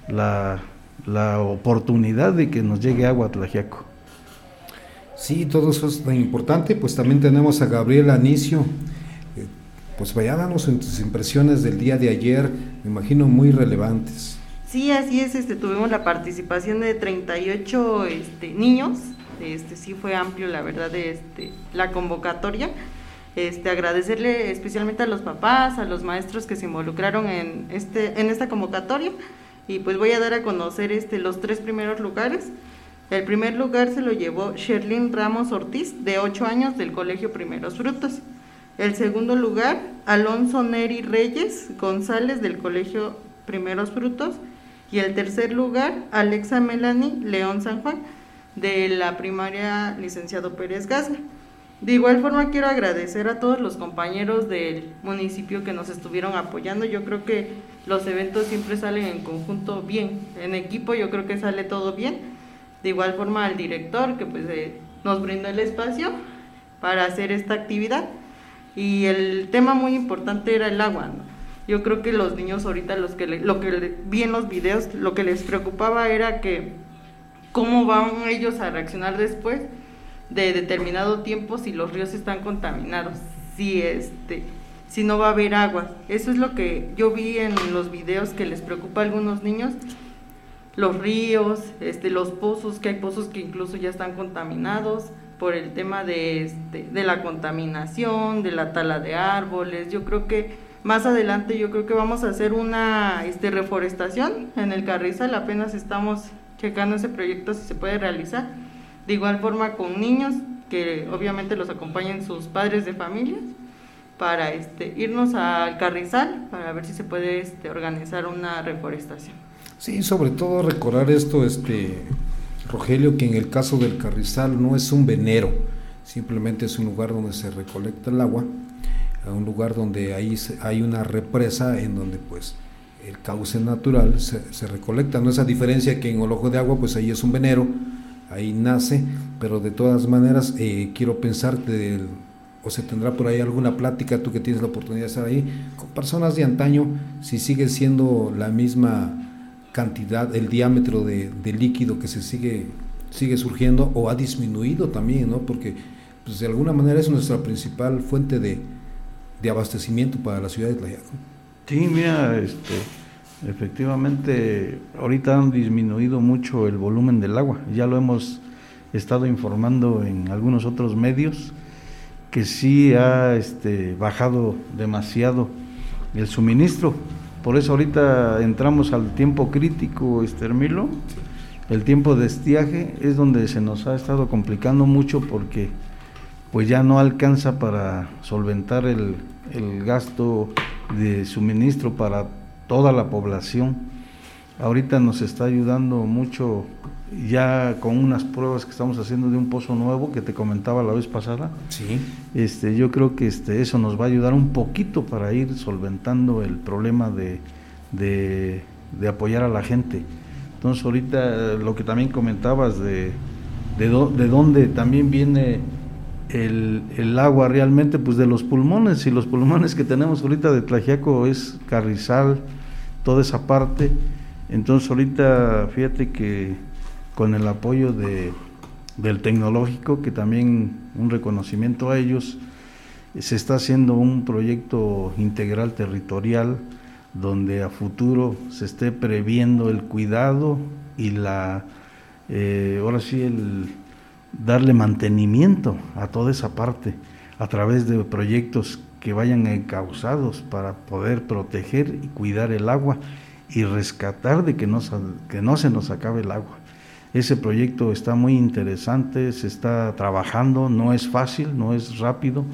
la, la oportunidad de que nos llegue agua a Tlajiaco. Sí, todo eso es tan importante. Pues también tenemos a Gabriel Anicio. Eh, pues vaya, danos tus impresiones del día de ayer, me imagino muy relevantes. Sí, así es, este, tuvimos la participación de 38 este, niños este sí fue amplio la verdad este la convocatoria. Este agradecerle especialmente a los papás a los maestros que se involucraron en este en esta convocatoria. Y pues voy a dar a conocer este los tres primeros lugares. El primer lugar se lo llevó Sherlyn Ramos Ortiz de 8 años del colegio Primeros Frutos. El segundo lugar Alonso Neri Reyes González del colegio Primeros Frutos y el tercer lugar Alexa Melanie León San Juan de la primaria licenciado Pérez Gaza. De igual forma quiero agradecer a todos los compañeros del municipio que nos estuvieron apoyando. Yo creo que los eventos siempre salen en conjunto bien, en equipo yo creo que sale todo bien. De igual forma al director que pues eh, nos brindó el espacio para hacer esta actividad. Y el tema muy importante era el agua. Yo creo que los niños ahorita los que lo que vi en los videos, lo que les preocupaba era que cómo van ellos a reaccionar después de determinado tiempo si los ríos están contaminados, si este si no va a haber agua. Eso es lo que yo vi en los videos que les preocupa a algunos niños. Los ríos, este, los pozos, que hay pozos que incluso ya están contaminados por el tema de, este, de la contaminación, de la tala de árboles. Yo creo que más adelante yo creo que vamos a hacer una este, reforestación en el Carrizal, apenas estamos checando ese proyecto si se puede realizar. De igual forma con niños, que obviamente los acompañen sus padres de familia, para este, irnos al Carrizal, para ver si se puede este, organizar una reforestación. Sí, sobre todo recordar esto, este, Rogelio, que en el caso del Carrizal no es un venero, simplemente es un lugar donde se recolecta el agua, un lugar donde hay, hay una represa en donde pues el cauce natural se, recolecta, no esa diferencia que en el ojo de agua, pues ahí es un venero, ahí nace, pero de todas maneras eh, quiero pensar que o se tendrá por ahí alguna plática, tú que tienes la oportunidad de estar ahí, con personas de antaño, si sigue siendo la misma cantidad, el diámetro de, líquido que se sigue, sigue surgiendo o ha disminuido también, ¿no? Porque pues, de alguna manera es nuestra principal fuente de, de abastecimiento para la ciudad de Tlayaco. Sí, mira, este, efectivamente, ahorita han disminuido mucho el volumen del agua, ya lo hemos estado informando en algunos otros medios, que sí ha este, bajado demasiado el suministro. Por eso ahorita entramos al tiempo crítico, Estermilo. El tiempo de estiaje es donde se nos ha estado complicando mucho porque pues ya no alcanza para solventar el, el gasto de suministro para toda la población. Ahorita nos está ayudando mucho ya con unas pruebas que estamos haciendo de un pozo nuevo que te comentaba la vez pasada. Sí. Este, yo creo que este, eso nos va a ayudar un poquito para ir solventando el problema de, de, apoyar a la gente. Entonces ahorita lo que también comentabas de, de, de dónde también viene el, el, agua realmente, pues de los pulmones, y los pulmones que tenemos ahorita de Tlajiaco es Carrizal, toda esa parte. Entonces ahorita fíjate que con el apoyo de, del tecnológico, que también un reconocimiento a ellos, se está haciendo un proyecto integral territorial donde a futuro se esté previendo el cuidado y la, eh, ahora sí, el darle mantenimiento a toda esa parte a través de proyectos que vayan encausados para poder proteger y cuidar el agua y rescatar de que no, que no se nos acabe el agua. Ese proyecto está muy interesante, se está trabajando, no es fácil, no es rápido,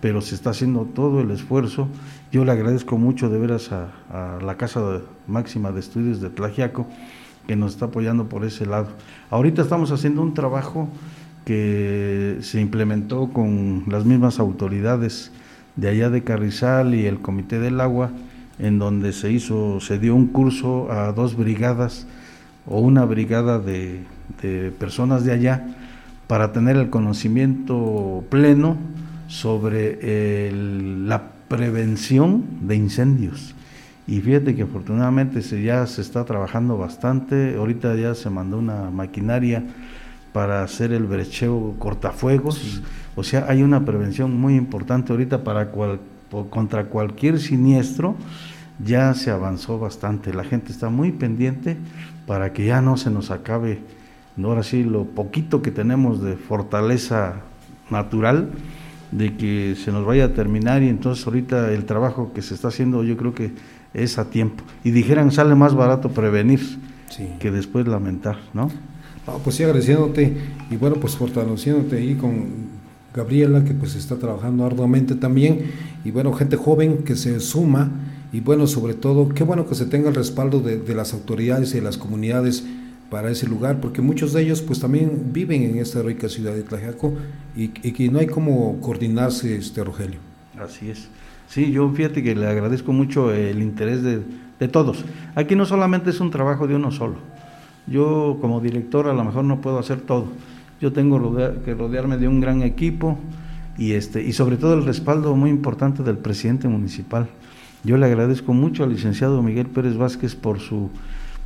pero se está haciendo todo el esfuerzo. Yo le agradezco mucho de veras a, la Casa Máxima de Estudios de Tlajiaco que nos está apoyando por ese lado. Ahorita estamos haciendo un trabajo que se implementó con las mismas autoridades de allá de Carrizal y el Comité del Agua, en donde se hizo, se dio un curso a dos brigadas o una brigada de, personas de allá para tener el conocimiento pleno sobre la prevención de incendios. Y fíjate que afortunadamente se, ya se está trabajando bastante, ahorita ya se mandó una maquinaria para hacer el brecheo cortafuegos, o sea, hay una prevención muy importante ahorita para contra cualquier siniestro, ya se avanzó bastante, la gente está muy pendiente para que ya no se nos acabe, ahora sí, lo poquito que tenemos de fortaleza natural, de que se nos vaya a terminar. Y entonces ahorita el trabajo que se está haciendo yo creo que es a tiempo. Y dijeran, sale más barato prevenir que después lamentar, ¿no? Ah, pues sí, agradeciéndote y bueno, pues fortaleciéndote ahí con Gabriela, que pues está trabajando arduamente también, y bueno, gente joven que se suma y bueno, sobre todo, qué bueno que se tenga el respaldo de, las autoridades y de las comunidades para ese lugar, porque muchos de ellos pues también viven en esta rica ciudad de Tlajaco y, que no hay como coordinarse, este Rogelio. Así es. Sí, yo fíjate que le agradezco mucho el interés de, de todos. Aquí no solamente es un trabajo de uno solo. Yo como director a lo mejor no puedo hacer todo. Yo tengo que rodearme de un gran equipo y, este, y sobre todo el respaldo muy importante del presidente municipal yo le agradezco mucho al licenciado Miguel Pérez Vázquez por su,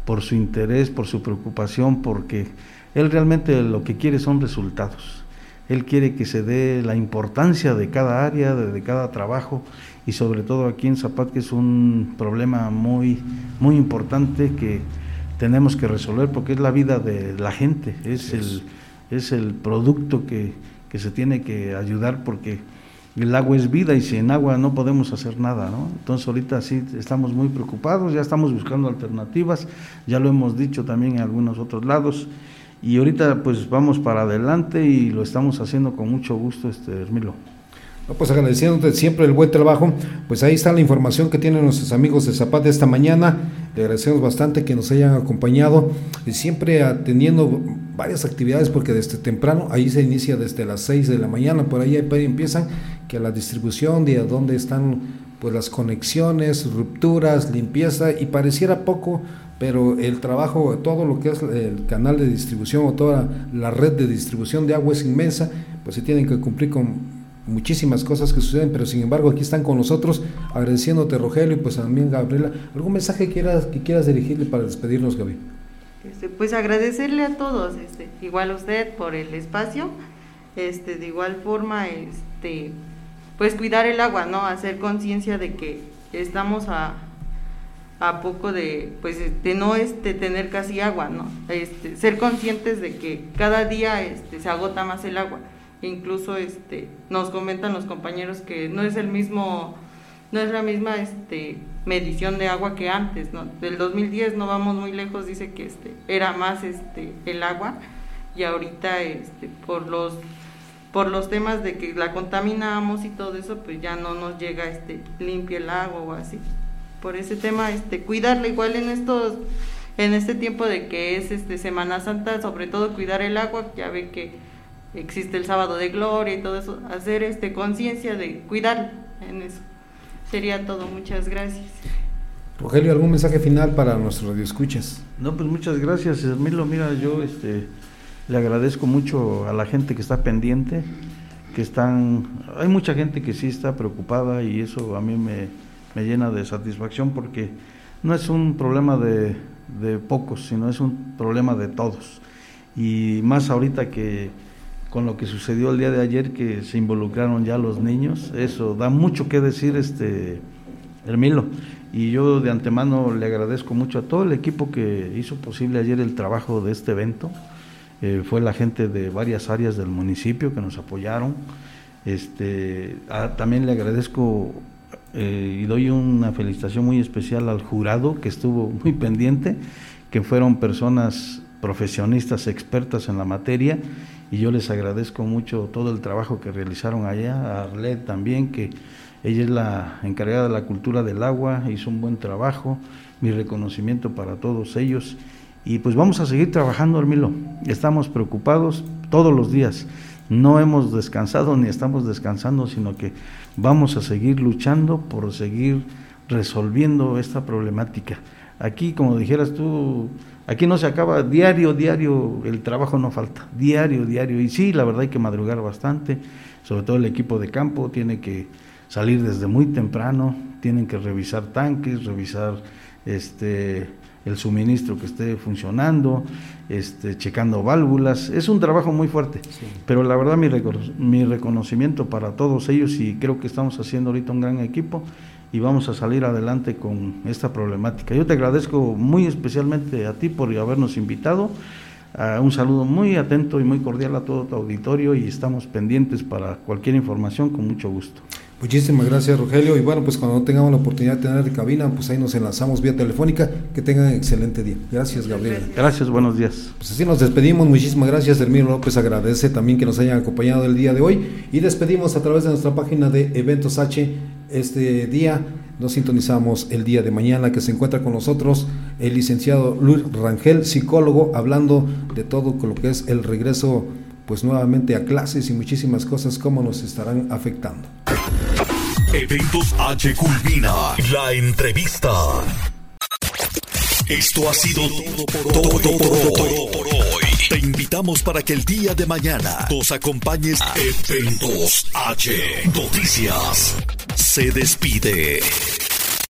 por su interés, por su preocupación, porque él realmente lo que quiere son resultados. Él quiere que se dé la importancia de cada área, de, cada trabajo y sobre todo aquí en Zapat, que es un problema muy, muy importante que tenemos que resolver porque es la vida de la gente, es, el, es el producto que, que se tiene que ayudar porque el agua es vida y sin agua no podemos hacer nada, ¿no? Entonces ahorita sí estamos muy preocupados, ya estamos buscando alternativas, ya lo hemos dicho también en algunos otros lados y ahorita pues vamos para adelante y lo estamos haciendo con mucho gusto, este Hermilo. Pues agradeciéndote siempre el buen trabajo, pues ahí está la información que tienen nuestros amigos de Zapata esta mañana. Le agradecemos bastante que nos hayan acompañado y siempre atendiendo varias actividades porque desde temprano, ahí se inicia desde las 6 de la mañana, por ahí, empiezan que la distribución de dónde están pues las conexiones, rupturas, limpieza y pareciera poco, pero el trabajo, todo lo que es el canal de distribución o toda la red de distribución de agua es inmensa, pues se tienen que cumplir con muchísimas cosas que suceden, pero sin embargo aquí están con nosotros, agradeciéndote Rogelio y pues también Gabriela. ¿Algún mensaje que quieras, que quieras dirigirle para despedirnos, Gaby? Este, pues agradecerle a todos, este, igual a usted por el espacio, este, de igual forma, este, pues cuidar el agua, ¿no? Hacer conciencia de que estamos a, a poco de, pues, de no este, tener casi agua, ¿no? Este, ser conscientes de que cada día este, se agota más el agua. Incluso este, nos comentan los compañeros que no es el mismo, no es la misma este, medición de agua que antes, ¿no? Del 2010 no vamos muy lejos, dice que este, era más este, el agua y ahorita este, por los por los temas de que la contaminamos y todo eso, pues ya no nos llega este limpia el agua o así. Por ese tema, este, cuidarla igual en estos, en este tiempo de que es este Semana Santa, sobre todo cuidar el agua, ya ve que existe el sábado de gloria y todo eso, hacer este conciencia de cuidar en eso. Sería todo, muchas gracias. Rogelio, ¿algún mensaje final para nuestros radioescuchas? No, pues muchas gracias, Milo. Mira, yo este le agradezco mucho a la gente que está pendiente, que están, hay mucha gente que sí está preocupada y eso a mí me, llena de satisfacción porque no es un problema de, de, pocos, sino es un problema de todos. Y más ahorita que con lo que sucedió el día de ayer que se involucraron ya los niños, eso da mucho que decir este Hermilo. Y yo de antemano le agradezco mucho a todo el equipo que hizo posible ayer el trabajo de este evento eh, fue la gente de varias áreas del municipio que nos apoyaron. Este, también le agradezco eh, y doy una felicitación muy especial al jurado que estuvo muy pendiente, que fueron personas profesionistas expertas en la materia y yo les agradezco mucho todo el trabajo que realizaron allá, a Arlet también, que ella es la encargada de la cultura del agua, hizo un buen trabajo, mi reconocimiento para todos ellos y pues vamos a seguir trabajando, Hermilo. Estamos preocupados todos los días. No hemos descansado ni estamos descansando, sino que vamos a seguir luchando por seguir resolviendo esta problemática. Aquí, como dijeras tú, aquí no se acaba diario, diario, el trabajo no falta, diario, diario. Y sí, la verdad hay que madrugar bastante, sobre todo el equipo de campo tiene que salir desde muy temprano, tienen que revisar tanques, revisar este el suministro que esté funcionando, este, checando válvulas. Es un trabajo muy fuerte, pero la verdad mi, mi reconocimiento para todos ellos y creo que estamos haciendo ahorita un gran equipo y vamos a salir adelante con esta problemática. Yo te agradezco muy especialmente a ti por habernos invitado. un saludo muy atento y muy cordial a todo tu auditorio y estamos pendientes para cualquier información con mucho gusto. Muchísimas gracias, Rogelio. Y bueno, pues cuando tengamos la oportunidad de tener cabina, pues ahí nos enlazamos vía telefónica. Que tengan excelente día. Gracias, Gabriel. Gracias, buenos días. Pues así nos despedimos. Muchísimas gracias, Hermino López. Agradece también que nos hayan acompañado el día de hoy. Y despedimos a través de nuestra página de Eventos H este día. Nos sintonizamos el día de mañana que se encuentra con nosotros el licenciado Luis Rangel, psicólogo, hablando de todo lo que es el regreso pues nuevamente a clases y muchísimas cosas cómo nos estarán afectando. Eventos H culmina la entrevista. Esto ha sido todo por, hoy. Te invitamos para que el día de mañana nos acompañes Eventos H Noticias. Se despide.